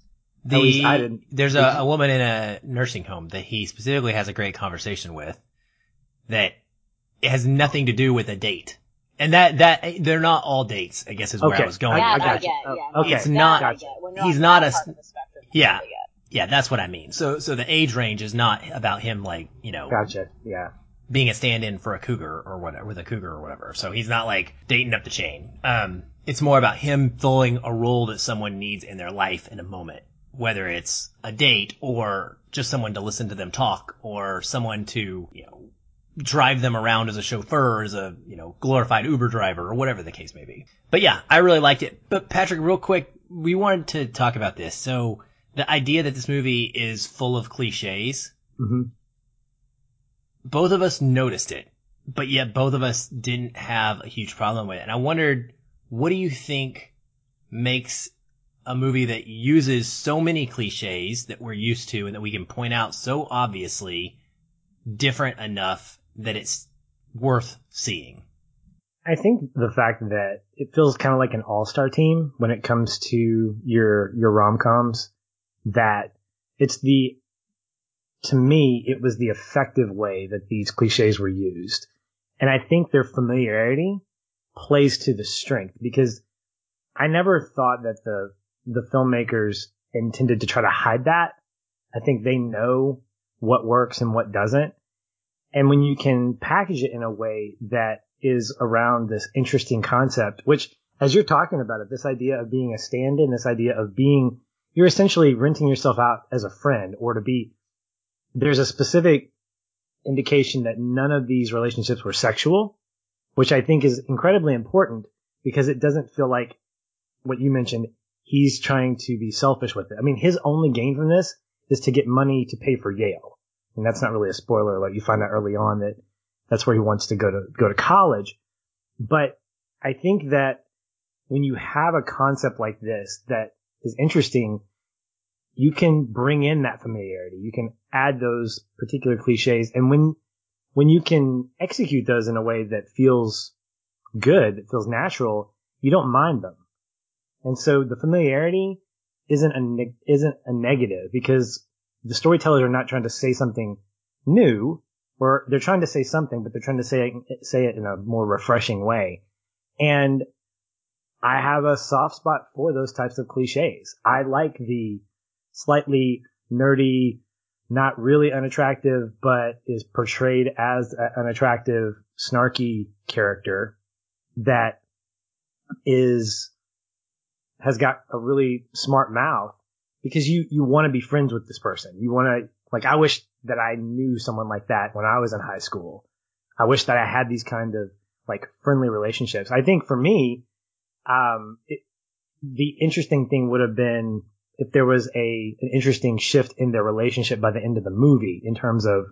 the, at least I didn't. there's a, a woman in a nursing home that he specifically has a great conversation with that it has nothing to do with a date. And that, that, they're not all dates, I guess is where Okay. I was going. yeah, with I that that. got you. I get, Oh, yeah. okay. It's That not- Gotcha. get. He's not a- part of the spectrum, Yeah. Yeah, that's what I mean. So, so the age range is not about him like, you know, Gotcha. Yeah. being a stand-in for a cougar or whatever, with a cougar or whatever. So he's not like dating up the chain. Um, it's more about him filling a role that someone needs in their life in a moment, whether it's a date or just someone to listen to them talk or someone to, you know, drive them around as a chauffeur, as a, you know, glorified Uber driver or whatever the case may be. But yeah, I really liked it. But Patrick, real quick, we wanted to talk about this. So the idea that this movie is full of cliches, hmm both of us noticed it, but yet both of us didn't have a huge problem with it. And I wondered, what do you think makes a movie that uses so many cliches that we're used to and that we can point out so obviously different enough that it's worth seeing? I think the fact that it feels kind of like an all-star team when it comes to your your rom-coms that it's the to me it was the effective way that these cliches were used. And I think their familiarity plays to the strength because I never thought that the the filmmakers intended to try to hide that. I think they know what works and what doesn't. And when you can package it in a way that is around this interesting concept, which as you're talking about it, this idea of being a stand-in, this idea of being, you're essentially renting yourself out as a friend or to be, there's a specific indication that none of these relationships were sexual, which I think is incredibly important because it doesn't feel like what you mentioned, he's trying to be selfish with it. I mean, his only gain from this is to get money to pay for Yale. And that's not really a spoiler Like You find out early on that that's where he wants to go to go to college. But I think that when you have a concept like this that is interesting, you can bring in that familiarity. You can add those particular cliches. And when, when you can execute those in a way that feels good, that feels natural, you don't mind them. And so the familiarity isn't a, isn't a negative because the storytellers are not trying to say something new or they're trying to say something, but they're trying to say it, say it in a more refreshing way. And I have a soft spot for those types of cliches. I like the slightly nerdy not really unattractive, but is portrayed as an attractive, snarky character that is, has got a really smart mouth because you, you want to be friends with this person. You want to, like, I wish that I knew someone like that when I was in high school. I wish that I had these kind of like friendly relationships. I think for me, um, it, the interesting thing would have been if there was a an interesting shift in their relationship by the end of the movie in terms of,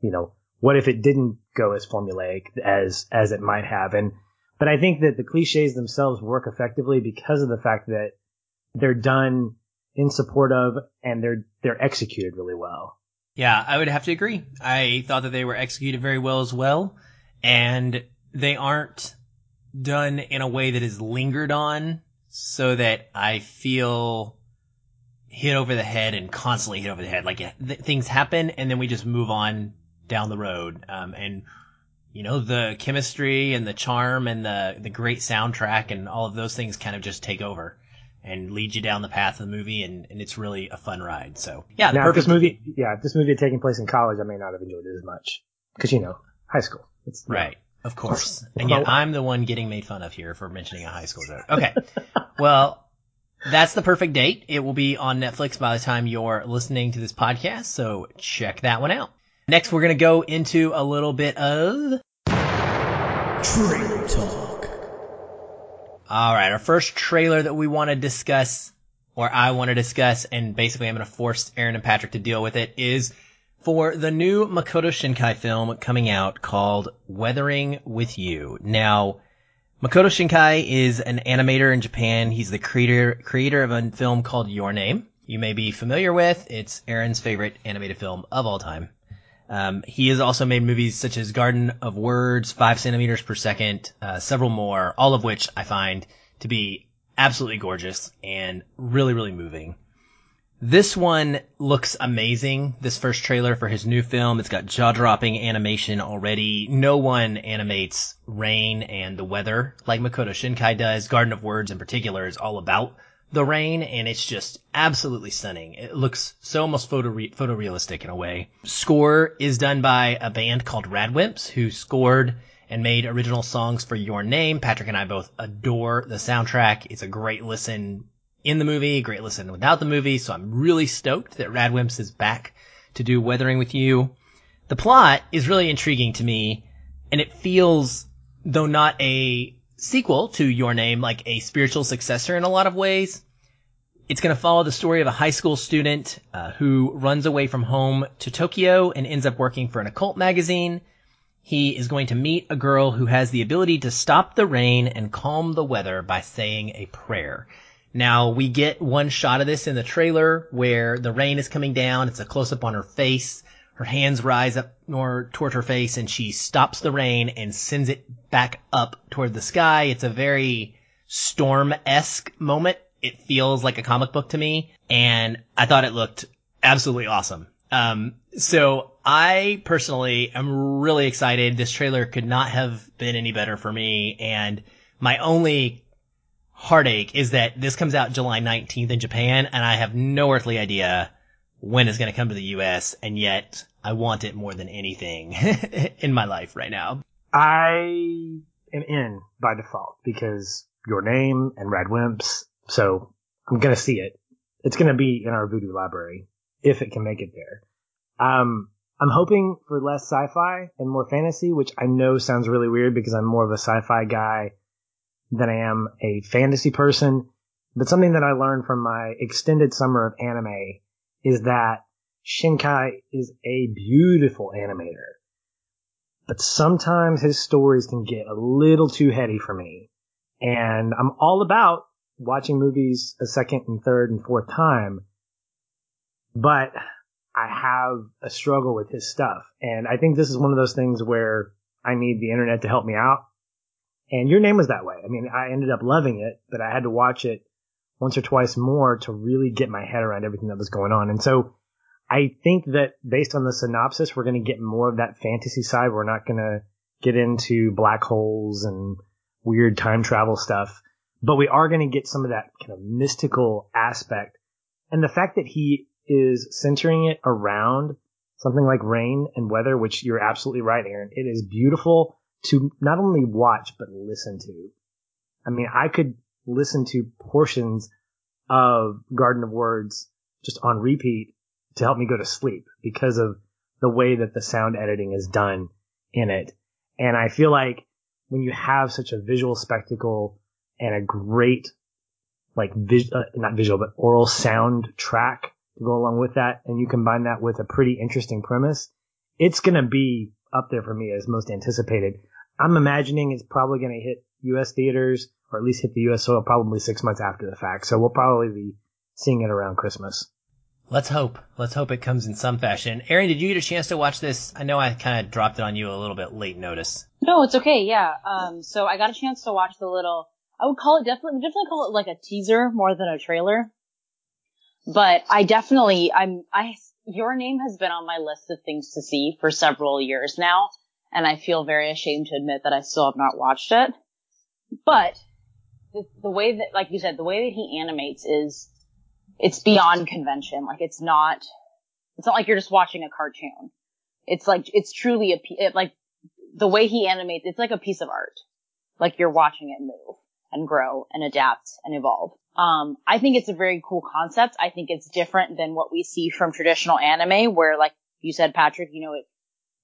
you know, what if it didn't go as formulaic as as it might have, and but I think that the cliches themselves work effectively because of the fact that they're done in support of and they're they're executed really well. Yeah, I would have to agree. I thought that they were executed very well as well, and they aren't done in a way that is lingered on so that I feel hit over the head and constantly hit over the head. Like th- things happen and then we just move on down the road. Um, and you know, the chemistry and the charm and the, the great soundtrack and all of those things kind of just take over and lead you down the path of the movie, and, and it's really a fun ride. So yeah, now, perfect. If this movie, yeah, if this movie had taken place in college, I may not have enjoyed it as much because you know, high school. It's right. Of course. And yet I'm the one getting made fun of here for mentioning a high school joke. Okay. well, that's the perfect date. It will be on Netflix by the time you're listening to this podcast, so check that one out. Next, we're going to go into a little bit of trailer talk. All right, our first trailer that we want to discuss, or I want to discuss, and basically I'm going to force Aaron and Patrick to deal with it, is for the new Makoto Shinkai film coming out called Weathering with You. Now, Makoto Shinkai is an animator in Japan. He's the creator creator of a film called Your Name. You may be familiar with. It's Aaron's favorite animated film of all time. Um, he has also made movies such as Garden of Words, Five Centimeters Per Second, uh, several more, all of which I find to be absolutely gorgeous and really, really moving. This one looks amazing. This first trailer for his new film. It's got jaw dropping animation already. No one animates rain and the weather like Makoto Shinkai does. Garden of Words in particular is all about the rain and it's just absolutely stunning. It looks so almost photo photorealistic in a way. Score is done by a band called Radwimps who scored and made original songs for Your Name. Patrick and I both adore the soundtrack. It's a great listen in the movie, great listen without the movie. So I'm really stoked that Radwimps is back to do Weathering with You. The plot is really intriguing to me and it feels, though not a sequel to Your Name, like a spiritual successor in a lot of ways. It's going to follow the story of a high school student uh, who runs away from home to Tokyo and ends up working for an occult magazine. He is going to meet a girl who has the ability to stop the rain and calm the weather by saying a prayer. Now we get one shot of this in the trailer where the rain is coming down. It's a close up on her face her hands rise up toward her face and she stops the rain and sends it back up toward the sky. It's a very storm-esque moment. It feels like a comic book to me and I thought it looked absolutely awesome. Um, so I personally am really excited. This trailer could not have been any better for me. And my only heartache is that this comes out July 19th in Japan and I have no earthly idea when it's going to come to the US. And yet I want it more than anything in my life right now. I am in by default because your name and Radwimps. So I'm going to see it. It's going to be in our Vudu library if it can make it there. Um, I'm hoping for less sci-fi and more fantasy, which I know sounds really weird because I'm more of a sci-fi guy than I am a fantasy person. But something that I learned from my extended summer of anime is that Shinkai is a beautiful animator, but sometimes his stories can get a little too heady for me. And I'm all about watching movies a second and third and fourth time, but I have a struggle with his stuff. And I think this is one of those things where I need the internet to help me out. And your name was that way. I mean, I ended up loving it, but I had to watch it once or twice more to really get my head around everything that was going on. And so I think that based on the synopsis, we're going to get more of that fantasy side. We're not going to get into black holes and weird time travel stuff, but we are going to get some of that kind of mystical aspect. And the fact that he is centering it around something like rain and weather, which you're absolutely right, Aaron. It is beautiful to not only watch, but listen to. I mean, I could listen to portions of Garden of Words just on repeat to help me go to sleep because of the way that the sound editing is done in it. And I feel like when you have such a visual spectacle and a great, like, vis- uh, not visual, but oral sound track to go along with that, and you combine that with a pretty interesting premise, it's going to be up there for me as most anticipated. I'm imagining it's probably going to hit U.S. theaters, or at least hit the U.S. soil probably six months after the fact. So we'll probably be seeing it around Christmas. Let's hope. Let's hope it comes in some fashion. Aaron, did you get a chance to watch this? I know I kind of dropped it on you a little bit late notice. No, it's okay. Yeah. Um, so I got a chance to watch the little, I would call it definitely, definitely call it like a teaser more than a trailer. But I definitely, I'm, I, your name has been on my list of things to see for several years now. And I feel very ashamed to admit that I still have not watched it. But the, way that, like you said, the way that he animates is, it's beyond convention. Like it's not, it's not like you're just watching a cartoon. It's like, it's truly a, it, like the way he animates, it's like a piece of art. Like you're watching it move and grow and adapt and evolve. Um, I think it's a very cool concept. I think it's different than what we see from traditional anime where like you said, Patrick, you know, it,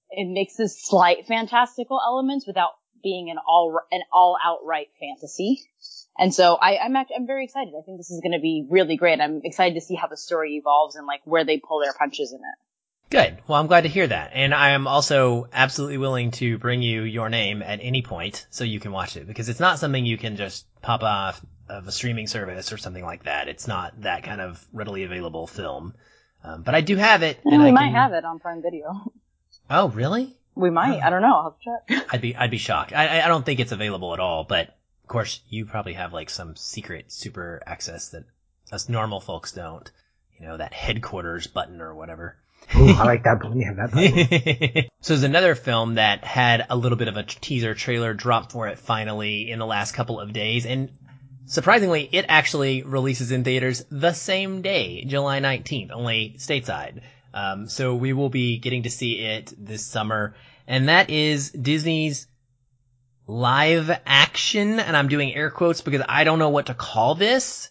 it mixes slight fantastical elements without being an all, an all outright fantasy. And so I, I'm act- I'm very excited. I think this is going to be really great. I'm excited to see how the story evolves and like where they pull their punches in it. Good. Well, I'm glad to hear that. And I am also absolutely willing to bring you your name at any point so you can watch it because it's not something you can just pop off of a streaming service or something like that. It's not that kind of readily available film. Um, but I do have it. And, we I might can... have it on Prime Video. Oh, really? We might. Oh. I don't know. I'll check. I'd be, I'd be shocked. I, I don't think it's available at all, but of course, you probably have like some secret super access that us normal folks don't. You know, that headquarters button or whatever. Ooh, I like that button. Yeah, that button. so there's another film that had a little bit of a teaser trailer drop for it finally in the last couple of days, and surprisingly, it actually releases in theaters the same day, July 19th, only stateside. Um, so we will be getting to see it this summer, and that is Disney's live action, and I'm doing air quotes because I don't know what to call this.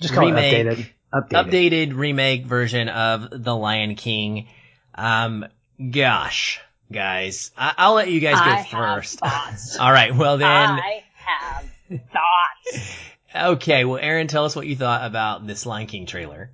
Just call remake, it updated. Updated. updated remake version of The Lion King. Um, gosh, guys, I- will let you guys go I first. thoughts. All right, well then. I have thoughts. okay, well, Aaron, tell us what you thought about this Lion King trailer.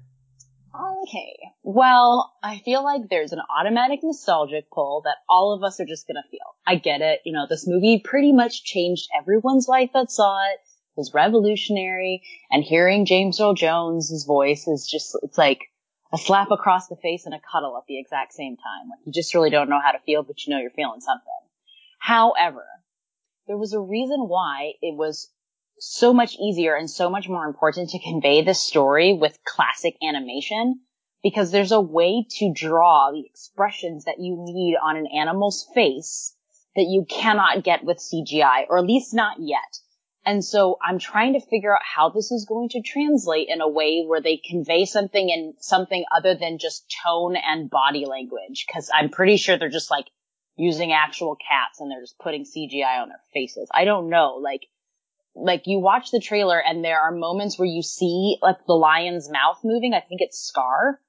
Okay. Well, I feel like there's an automatic nostalgic pull that all of us are just gonna feel. I get it. You know, this movie pretty much changed everyone's life that saw it. It was revolutionary and hearing James Earl Jones' voice is just, it's like a slap across the face and a cuddle at the exact same time. Like you just really don't know how to feel, but you know you're feeling something. However, there was a reason why it was so much easier and so much more important to convey this story with classic animation because there's a way to draw the expressions that you need on an animal's face that you cannot get with CGI, or at least not yet. And so I'm trying to figure out how this is going to translate in a way where they convey something in something other than just tone and body language. Cause I'm pretty sure they're just like using actual cats and they're just putting CGI on their faces. I don't know. Like, like you watch the trailer and there are moments where you see like the lion's mouth moving. I think it's Scar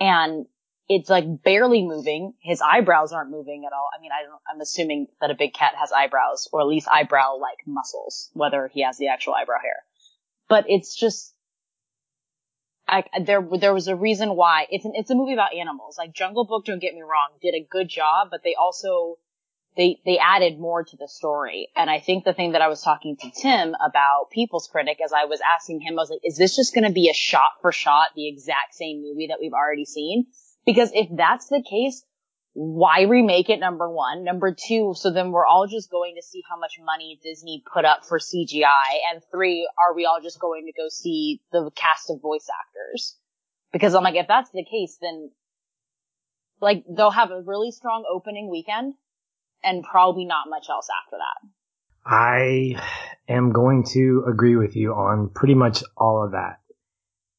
and it's like barely moving. His eyebrows aren't moving at all. I mean, I don't, I'm assuming that a big cat has eyebrows or at least eyebrow like muscles, whether he has the actual eyebrow hair. But it's just, I, there, there was a reason why it's an, it's a movie about animals. Like Jungle Book, don't get me wrong, did a good job, but they also, they, they added more to the story. And I think the thing that I was talking to Tim about People's Critic as I was asking him, I was like, is this just going to be a shot for shot, the exact same movie that we've already seen? Because if that's the case, why remake it? Number one. Number two, so then we're all just going to see how much money Disney put up for CGI. And three, are we all just going to go see the cast of voice actors? Because I'm like, if that's the case, then like they'll have a really strong opening weekend and probably not much else after that. I am going to agree with you on pretty much all of that.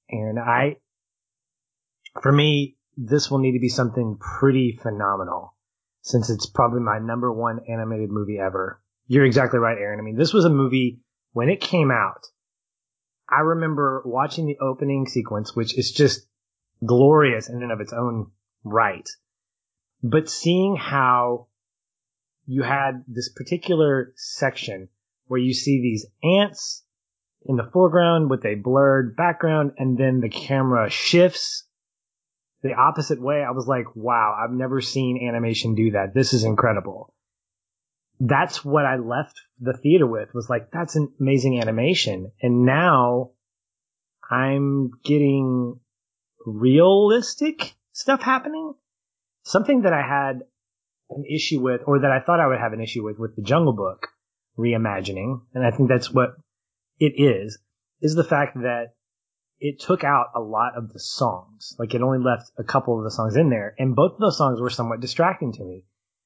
And I, for me, this will need to be something pretty phenomenal since it's probably my number one animated movie ever. You're exactly right, Aaron. I mean, this was a movie when it came out. I remember watching the opening sequence, which is just glorious in and of its own right. But seeing how you had this particular section where you see these ants in the foreground with a blurred background and then the camera shifts the opposite way. I was like, wow, I've never seen animation do that. This is incredible. That's what I left the theater with was like, that's an amazing animation. And now I'm getting realistic stuff happening. Something that I had an issue with, or that I thought I would have an issue with, with the Jungle Book reimagining, and I think that's what it is, is the fact that it took out a lot of the songs. Like it only left a couple of the songs in there, and both of those songs were somewhat distracting to me.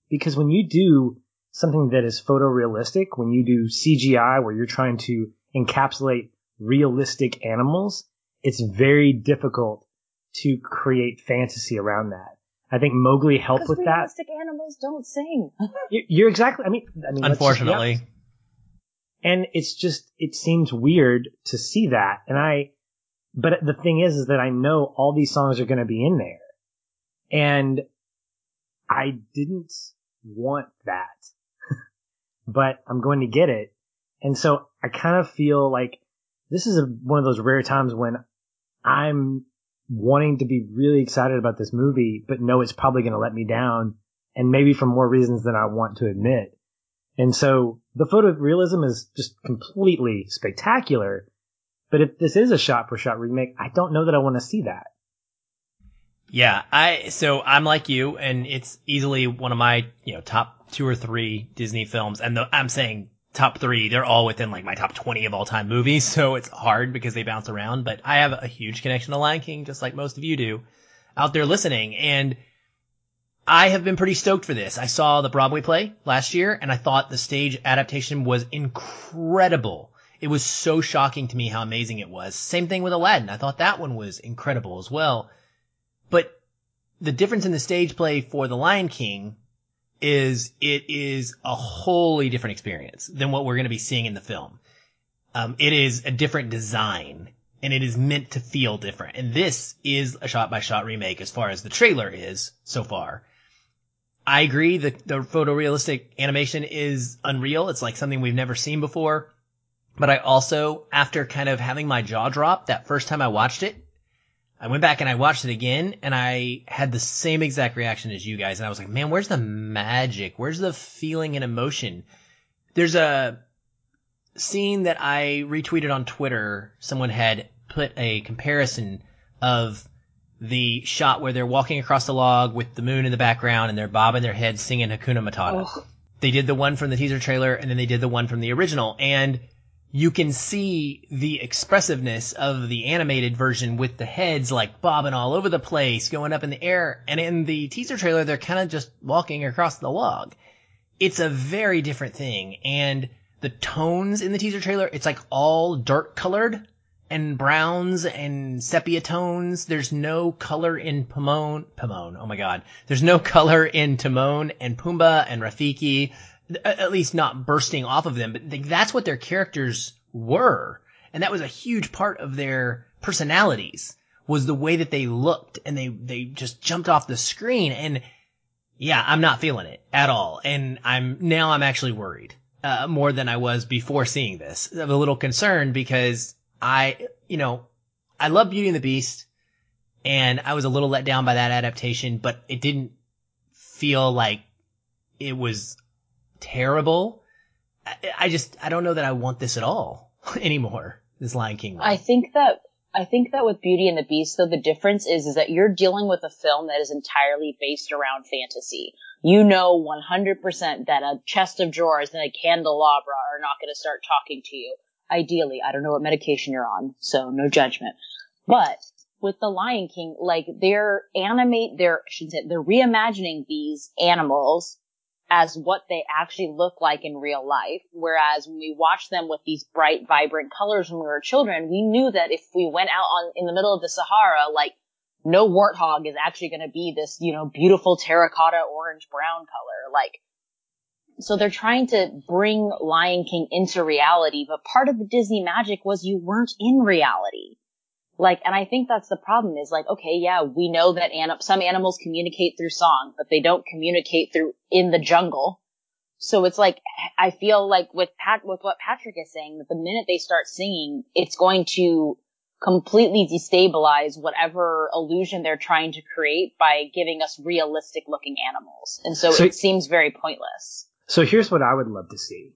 Because when you do something that is photorealistic, when you do CGI where you're trying to encapsulate realistic animals, it's very difficult to create fantasy around that. I think Mowgli helped with that. Realistic animals don't sing. You're exactly. I mean, I mean, unfortunately, just, yeah. and it's just it seems weird to see that. And I, but the thing is, is that I know all these songs are going to be in there, and I didn't want that, but I'm going to get it, and so I kind of feel like this is a, one of those rare times when I'm wanting to be really excited about this movie, but know it's probably going to let me down, and maybe for more reasons than I want to admit. And so the photorealism is just completely spectacular. But if this is a shot for shot remake, I don't know that I want to see that. Yeah, I so I'm like you, and it's easily one of my you know top two or three Disney films, and the, I'm saying top three, they're all within like my top 20 of all time movies. So it's hard because they bounce around, but I have a huge connection to Lion King, just like most of you do out there listening. And I have been pretty stoked for this. I saw the Broadway play last year and I thought the stage adaptation was incredible. It was so shocking to me how amazing it was. Same thing with Aladdin. I thought that one was incredible as well. But the difference in the stage play for The Lion King is it is a wholly different experience than what we're going to be seeing in the film. Um, it is a different design and it is meant to feel different. And this is a shot by shot remake as far as the trailer is so far. I agree that the photorealistic animation is unreal. It's like something we've never seen before. But I also, after kind of having my jaw drop that first time I watched it, I went back and I watched it again and I had the same exact reaction as you guys. And I was like, man, where's the magic? Where's the feeling and emotion? There's a scene that I retweeted on Twitter. Someone had put a comparison of the shot where they're walking across the log with the moon in the background and they're bobbing their heads singing Hakuna Matata. Oh. They did the one from the teaser trailer and then they did the one from the original. And you can see the expressiveness of the animated version with the heads like bobbing all over the place, going up in the air. And in the teaser trailer, they're kind of just walking across the log. It's a very different thing. And the tones in the teaser trailer, it's like all dark colored and browns and sepia tones. There's no color in Pomone, Pomone, oh my god. There's no color in Timon and Pumbaa and Rafiki at least not bursting off of them, but that's what their characters were. And that was a huge part of their personalities was the way that they looked and they, they just jumped off the screen. And yeah, I'm not feeling it at all. And I'm, now I'm actually worried, uh, more than I was before seeing this. I'm a little concerned because I, you know, I love Beauty and the Beast and I was a little let down by that adaptation, but it didn't feel like it was terrible. I, I just, I don't know that I want this at all anymore. This Lion King. One. I think that I think that with Beauty and the Beast, though, the difference is, is that you're dealing with a film that is entirely based around fantasy. You know 100% that a chest of drawers and a candelabra are not going to start talking to you. Ideally, I don't know what medication you're on, so no judgment. But with the Lion King, like they're animate, they're, I shouldn't say, they're reimagining these animals as what they actually look like in real life. Whereas when we watched them with these bright, vibrant colors when we were children, we knew that if we went out on in the middle of the Sahara, like no warthog is actually going to be this, you know, beautiful terracotta orange brown color. Like, so they're trying to bring Lion King into reality, but part of the Disney magic was you weren't in reality. Like, and I think that's the problem is like, okay, yeah, we know that anim- some animals communicate through song, but they don't communicate through in the jungle. So it's like, I feel like with Pat, with what Patrick is saying, that the minute they start singing, it's going to completely destabilize whatever illusion they're trying to create by giving us realistic looking animals. And so, So- it seems very pointless. So here's what I would love to see.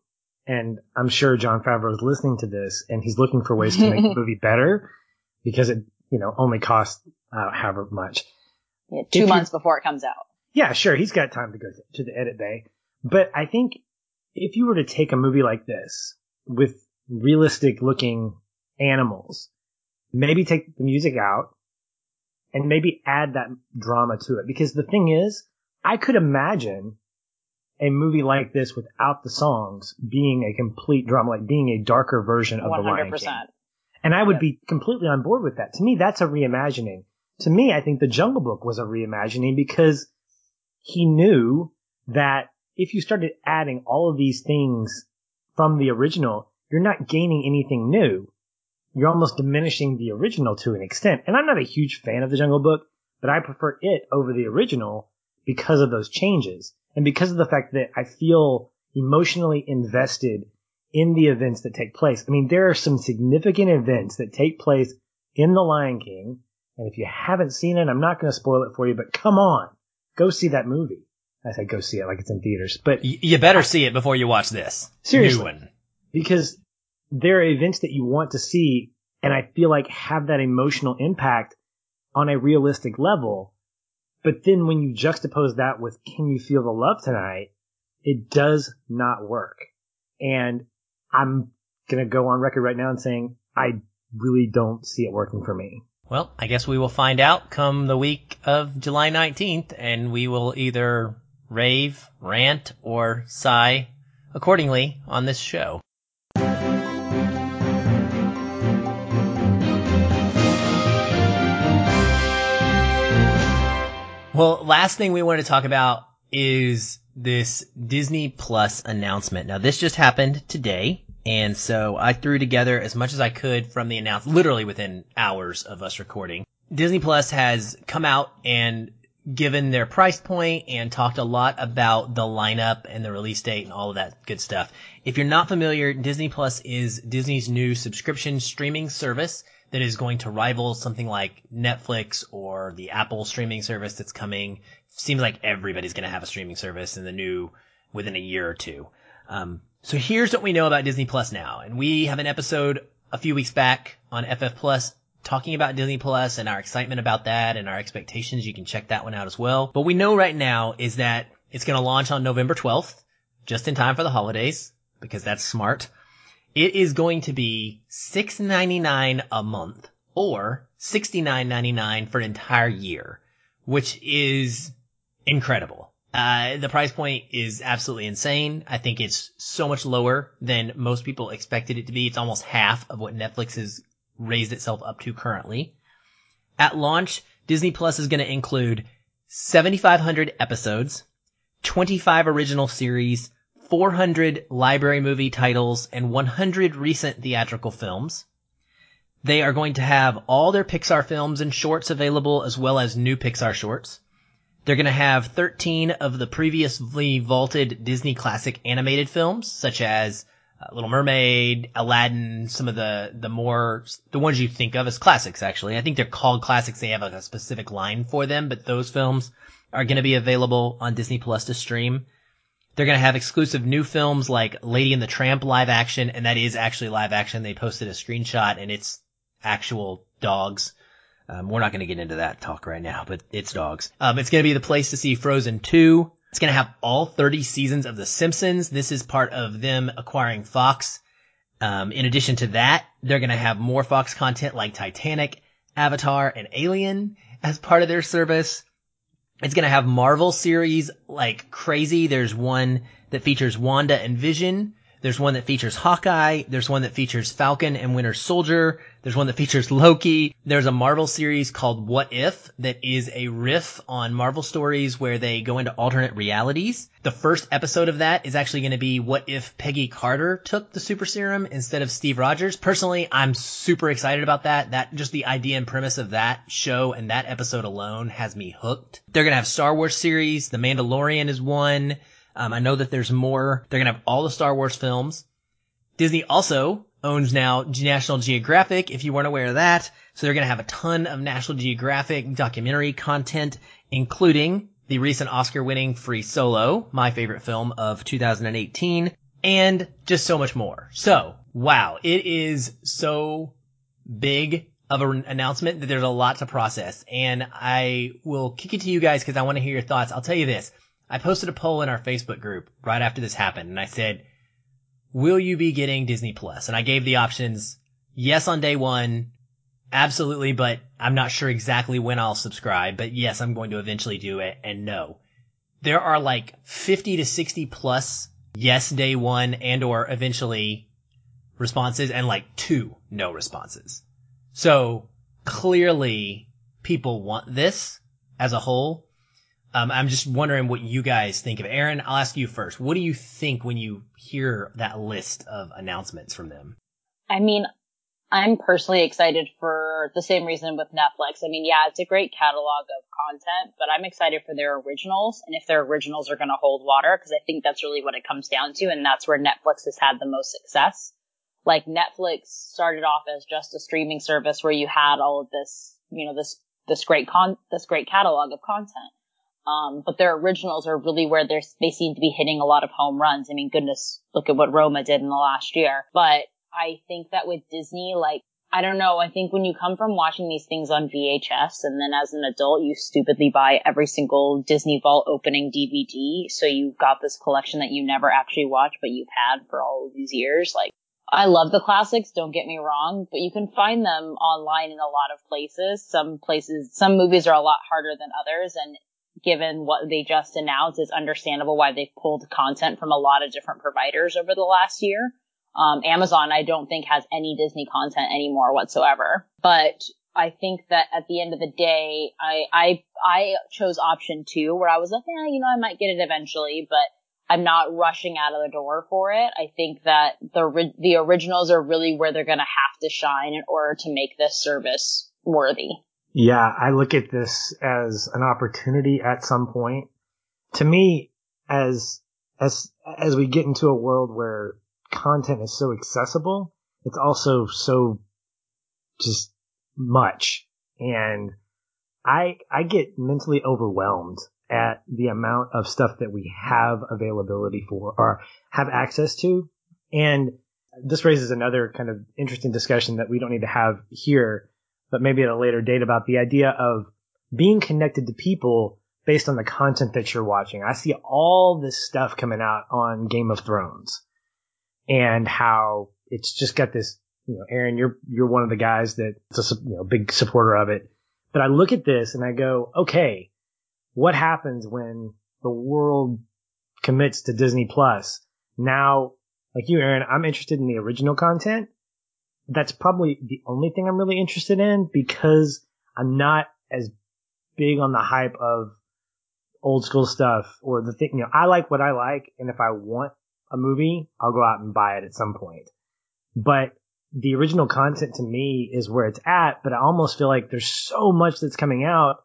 And I'm sure Jon Favreau is listening to this and he's looking for ways to make the movie better because it, you know, only costs uh, however much. Yeah, If two you- months before it comes out. Yeah, sure, he's got time to go to the edit bay. But I think if you were to take a movie like this with realistic looking animals, maybe take the music out and maybe add that drama to it. Because the thing is, I could imagine a movie like this without the songs being a complete drama, like being a darker version of One the Lion King. And I would Yep. be completely on board with that. To me, that's a reimagining. To me, I think the Jungle Book was a reimagining because he knew that if you started adding all of these things from the original, you're not gaining anything new. You're almost diminishing the original to an extent. And I'm not a huge fan of the Jungle Book, but I prefer it over the original because of those changes and because of the fact that I feel emotionally invested in the events that take place. I mean, there are some significant events that take place in The Lion King. And if you haven't seen it, I'm not going to spoil it for you, but come on, go see that movie. I say go see it like it's in theaters, but you better see it before you watch this. Seriously. Because there are events that you want to see and I feel like have that emotional impact on a realistic level. But then when you juxtapose that with can you feel the love tonight, it does not work. And I'm to go on record right now and saying I really don't see it working for me. Well, I guess we will find out come the week of July 19th, and we will either rave, rant, or sigh accordingly on this show. Well, last thing we want to talk about is this Disney Plus announcement. Now, this just happened today, and so I threw together as much as I could from the announcement, literally within hours of us recording. Disney Plus has come out and given their price point and talked a lot about the lineup and the release date and all of that good stuff. If you're not familiar, Disney Plus is Disney's new subscription streaming service that is going to rival something like Netflix or the Apple streaming service that's coming. Seems like everybody's going to have a streaming service in the new within a year or two. Um, so here's what we know about Disney Plus now, and we have an episode a few weeks back on FF Plus talking about Disney Plus and our excitement about that and our expectations. You can check that one out as well. But we know right now is that it's going to launch on November 12th, just in time for the holidays, because that's smart. It is going to be $6.99 a month or $69.99 for an entire year, which is incredible. Uh, the price point is absolutely insane. I think it's so much lower than most people expected it to be. It's almost half of what Netflix has raised itself up to currently. At launch, Disney Plus is going to include 7,500 episodes, 25 original series, 400 library movie titles, and 100 recent theatrical films. They are going to have all their Pixar films and shorts available as well as new Pixar shorts. They're going to have 13 of the previously vaulted Disney classic animated films, such as uh, Little Mermaid, Aladdin, some of the, the more, the ones you think of as classics, actually. I think they're called classics. They have like a specific line for them, but those films are going to be available on Disney Plus to stream. They're going to have exclusive new films like Lady and the Tramp live action, and that is actually live action. They posted a screenshot and it's actual dogs. Um, we're not going to get into that talk right now, but it's dogs. Um, it's going to be the place to see Frozen 2. It's going to have all 30 seasons of The Simpsons. This is part of them acquiring Fox. Um, in addition to that, they're going to have more Fox content like Titanic, Avatar, and Alien as part of their service. It's going to have Marvel series like crazy. There's one that features Wanda and Vision. There's one that features Hawkeye. There's one that features Falcon and Winter Soldier. There's one that features Loki. There's a Marvel series called What If that is a riff on Marvel stories where they go into alternate realities. The first episode of that is actually going to be what if Peggy Carter took the super serum instead of Steve Rogers. Personally, I'm super excited about that. That just the idea and premise of that show and that episode alone has me hooked. They're going to have Star Wars series. The Mandalorian is one. Um, I know that there's more. They're gonna have all the Star Wars films. Disney also owns now National Geographic, if you weren't aware of that. So they're gonna have a ton of National Geographic documentary content, including the recent Oscar winning Free Solo, my favorite film of 2018, and just so much more. So, wow, it is so big of an announcement that there's a lot to process. And I will kick it to you guys because I want to hear your thoughts. I'll tell you this. I posted a poll in our Facebook group right after this happened and I said, will you be getting Disney Plus? And I gave the options yes on day one, absolutely, but I'm not sure exactly when I'll subscribe, but yes, I'm going to eventually do it and no. There are like 50 to 60 plus yes day one and or eventually responses and like two no responses. So clearly people want this as a whole. Um, I'm just wondering what you guys think of. Aaron, I'll ask you first. What do you think when you hear that list of announcements from them? I mean, I'm personally excited for the same reason with Netflix. I mean, yeah, it's a great catalog of content, but I'm excited for their originals and if their originals are going to hold water because I think that's really what it comes down to. And that's where Netflix has had the most success. Like Netflix started off as just a streaming service where you had all of this, you know, this, this great con, this great catalog of content. Um, but their originals are really where they they seem to be hitting a lot of home runs. I mean, goodness, look at what Roma did in the last year. But I think that with Disney, like, I don't know. I think when you come from watching these things on VHS and then as an adult, you stupidly buy every single Disney Vault opening DVD. So you've got this collection that you never actually watch, but you've had for all of these years. Like, I love the classics, don't get me wrong, but you can find them online in a lot of places. Some places, some movies are a lot harder than others. And given what they just announced, it's understandable why they've pulled content from a lot of different providers over the last year. Um, Amazon, I don't think has any Disney content anymore whatsoever, but I think that at the end of the day, I, I, I chose option two where I was like, yeah, you know, I might get it eventually, but I'm not rushing out of the door for it. I think that the, the originals are really where they're going to have to shine in order to make this service worthy. Yeah, I look at this as an opportunity at some point. To me, as as as we get into a world where content is so accessible, it's also so just much. And I I get mentally overwhelmed at the amount of stuff that we have availability for or have access to. And this raises another kind of interesting discussion that we don't need to have here but maybe at a later date about the idea of being connected to people based on the content that you're watching. I see all this stuff coming out on Game of Thrones and how it's just got this, you know, Aaron, you're, you're one of the guys that's a you know, big supporter of it. But I look at this and I go, okay, what happens when the world commits to Disney Plus? Now, like you, Aaron, I'm interested in the original content that's probably the only thing I'm really interested in because I'm not as big on the hype of old school stuff or the thing, you know, I like what I like. And if I want a movie, I'll go out and buy it at some point. But the original content to me is where it's at, but I almost feel like there's so much that's coming out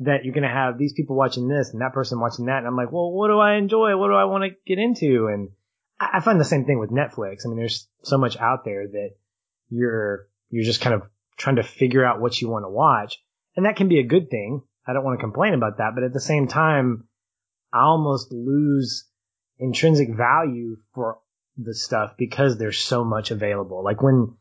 that you're going to have these people watching this and that person watching that. And I'm like, well, what do I enjoy? What do I want to get into? And I find the same thing with Netflix. I mean, there's so much out there that you're you're just kind of trying to figure out what you want to watch. And that can be a good thing. I don't want to complain about that, but at the same time, I almost lose intrinsic value for the stuff because there's so much available. Like when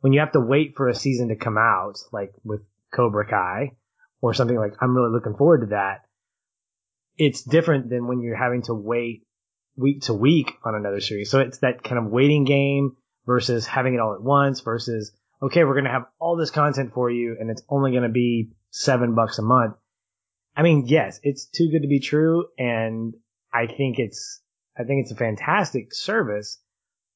when you have to wait for a season to come out, like with Cobra Kai or something like I'm really looking forward to that. It's different than when you're having to wait week to week on another series. So it's that kind of waiting game versus having it all at once versus, okay, we're going to have all this content for you and it's only going to be seven bucks a month. I mean, yes, it's too good to be true. And I think it's, I think it's a fantastic service,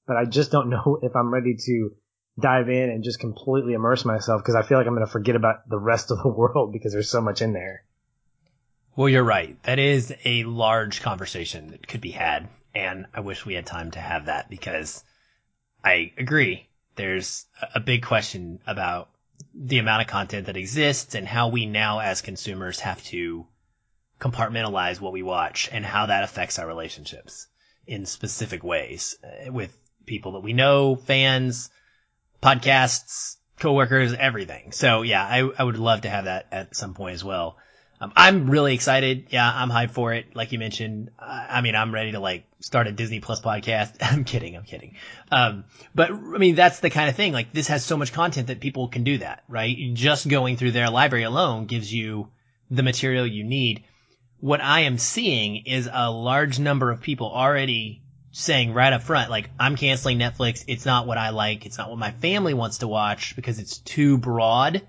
but I just don't know if I'm ready to dive in and just completely immerse myself because I feel like I'm going to forget about the rest of the world because there's so much in there. Well, you're right. That is a large conversation that could be had. And I wish we had time to have that because I agree. There's a big question about the amount of content that exists and how we now as consumers have to compartmentalize what we watch and how that affects our relationships in specific ways uh, with people that we know, fans, podcasts, coworkers, everything. So yeah, I, I would love to have that at some point as well. Um, I'm really excited. Yeah, I'm hyped for it. Like you mentioned, I, I mean, I'm ready to like start a Disney Plus podcast. I'm kidding. I'm kidding. Um, but I mean, that's the kind of thing. Like this has so much content that people can do that, right? Just going through their library alone gives you the material you need. What I am seeing is a large number of people already saying right up front, like, I'm canceling Netflix. It's not what I like. It's not what my family wants to watch because it's too broad.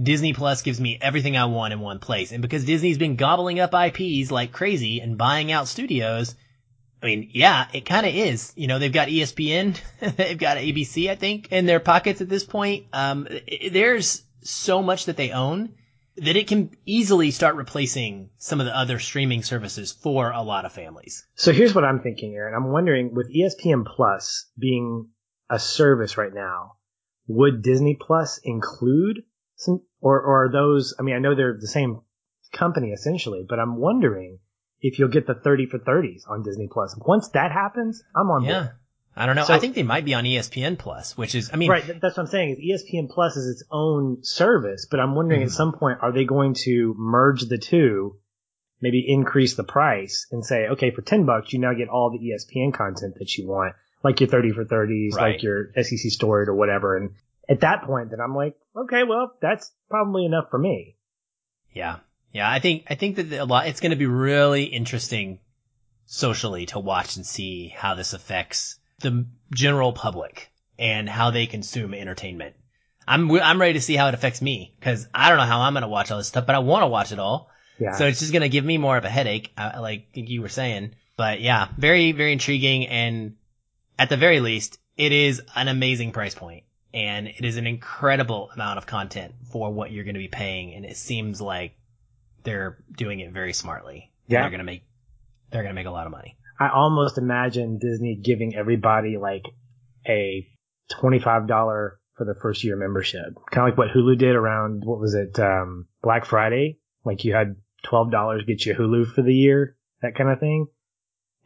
Disney Plus gives me everything I want in one place. And because Disney's been gobbling up IPs like crazy and buying out studios, I mean, yeah, it kind of is. You know, they've got ESPN, they've got ABC, I think, in their pockets at this point. Um, it, there's so much that they own that it can easily start replacing some of the other streaming services for a lot of families. So here's what I'm thinking, Aaron. I'm wondering with ESPN Plus being a service right now, would Disney Plus include some, or, or are those, I mean, I know they're the same company essentially, but I'm wondering if you'll get the 30 for 30s on Disney Plus. Once that happens, I'm on yeah. board. I don't know. So, I think they might be on ESPN Plus, which is, I mean, right. That's what I'm saying. Is ESPN Plus is its own service, but I'm wondering mm-hmm. at some point are they going to merge the two, maybe increase the price and say, okay, for ten bucks you now get all the ESPN content that you want, like your 30 for 30s, right. like your SEC story or whatever. And at that point, then I'm like, okay, well, that's probably enough for me. Yeah, yeah. I think I think that a lot. It's going to be really interesting socially to watch and see how this affects the general public and how they consume entertainment. I'm I'm ready to see how it affects me because I don't know how I'm gonna watch all this stuff, but I want to watch it all. Yeah. So it's just gonna give me more of a headache, uh, like you were saying. But yeah, very very intriguing, and at the very least, it is an amazing price point, and it is an incredible amount of content for what you're gonna be paying, and it seems like they're doing it very smartly. Yeah. They're gonna make they're gonna make a lot of money. I almost imagine Disney giving everybody like a $25 for the first year membership. Kind of like what Hulu did around, what was it, um, Black Friday? Like you had $12 get you Hulu for the year, that kind of thing.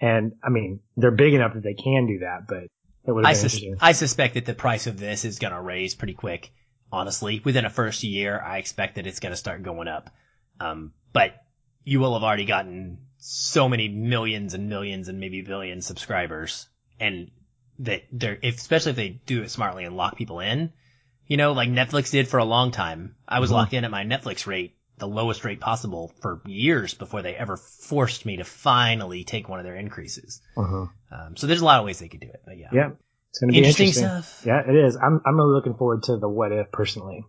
And I mean, they're big enough that they can do that, but it would have been sus- I suspect that the price of this is going to raise pretty quick. Honestly, within a first year, I expect that it's going to start going up. Um, but you will have already gotten so many millions and millions and maybe billions subscribers and that they're, if, especially if they do it smartly and lock people in, you know, like Netflix did for a long time. I was mm-hmm. locked in at my Netflix rate, the lowest rate possible for years before they ever forced me to finally take one of their increases. Uh-huh. Um, so there's a lot of ways they could do it, but yeah. Yeah. It's going to be interesting, interesting, stuff. Yeah, it is. I'm, I'm really looking forward to the what if personally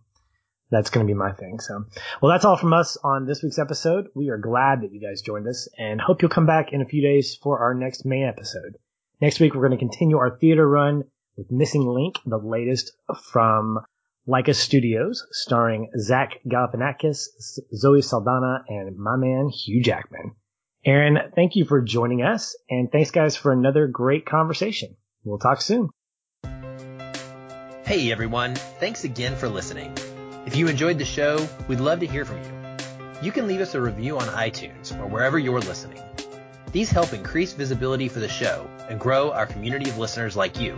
that's going to be my thing. So, well, that's all from us on this week's episode. We are glad that you guys joined us and hope you'll come back in a few days for our next May episode. Next week, we're going to continue our theater run with Missing Link, the latest from Laika Studios, starring Zach Galifianakis, Zoe Saldana, and my man Hugh Jackman. Aaron, thank you for joining us, and thanks guys for another great conversation. We'll talk soon. Hey everyone, thanks again for listening. If you enjoyed the show, we'd love to hear from you. You can leave us a review on iTunes or wherever you're listening. These help increase visibility for the show and grow our community of listeners like you.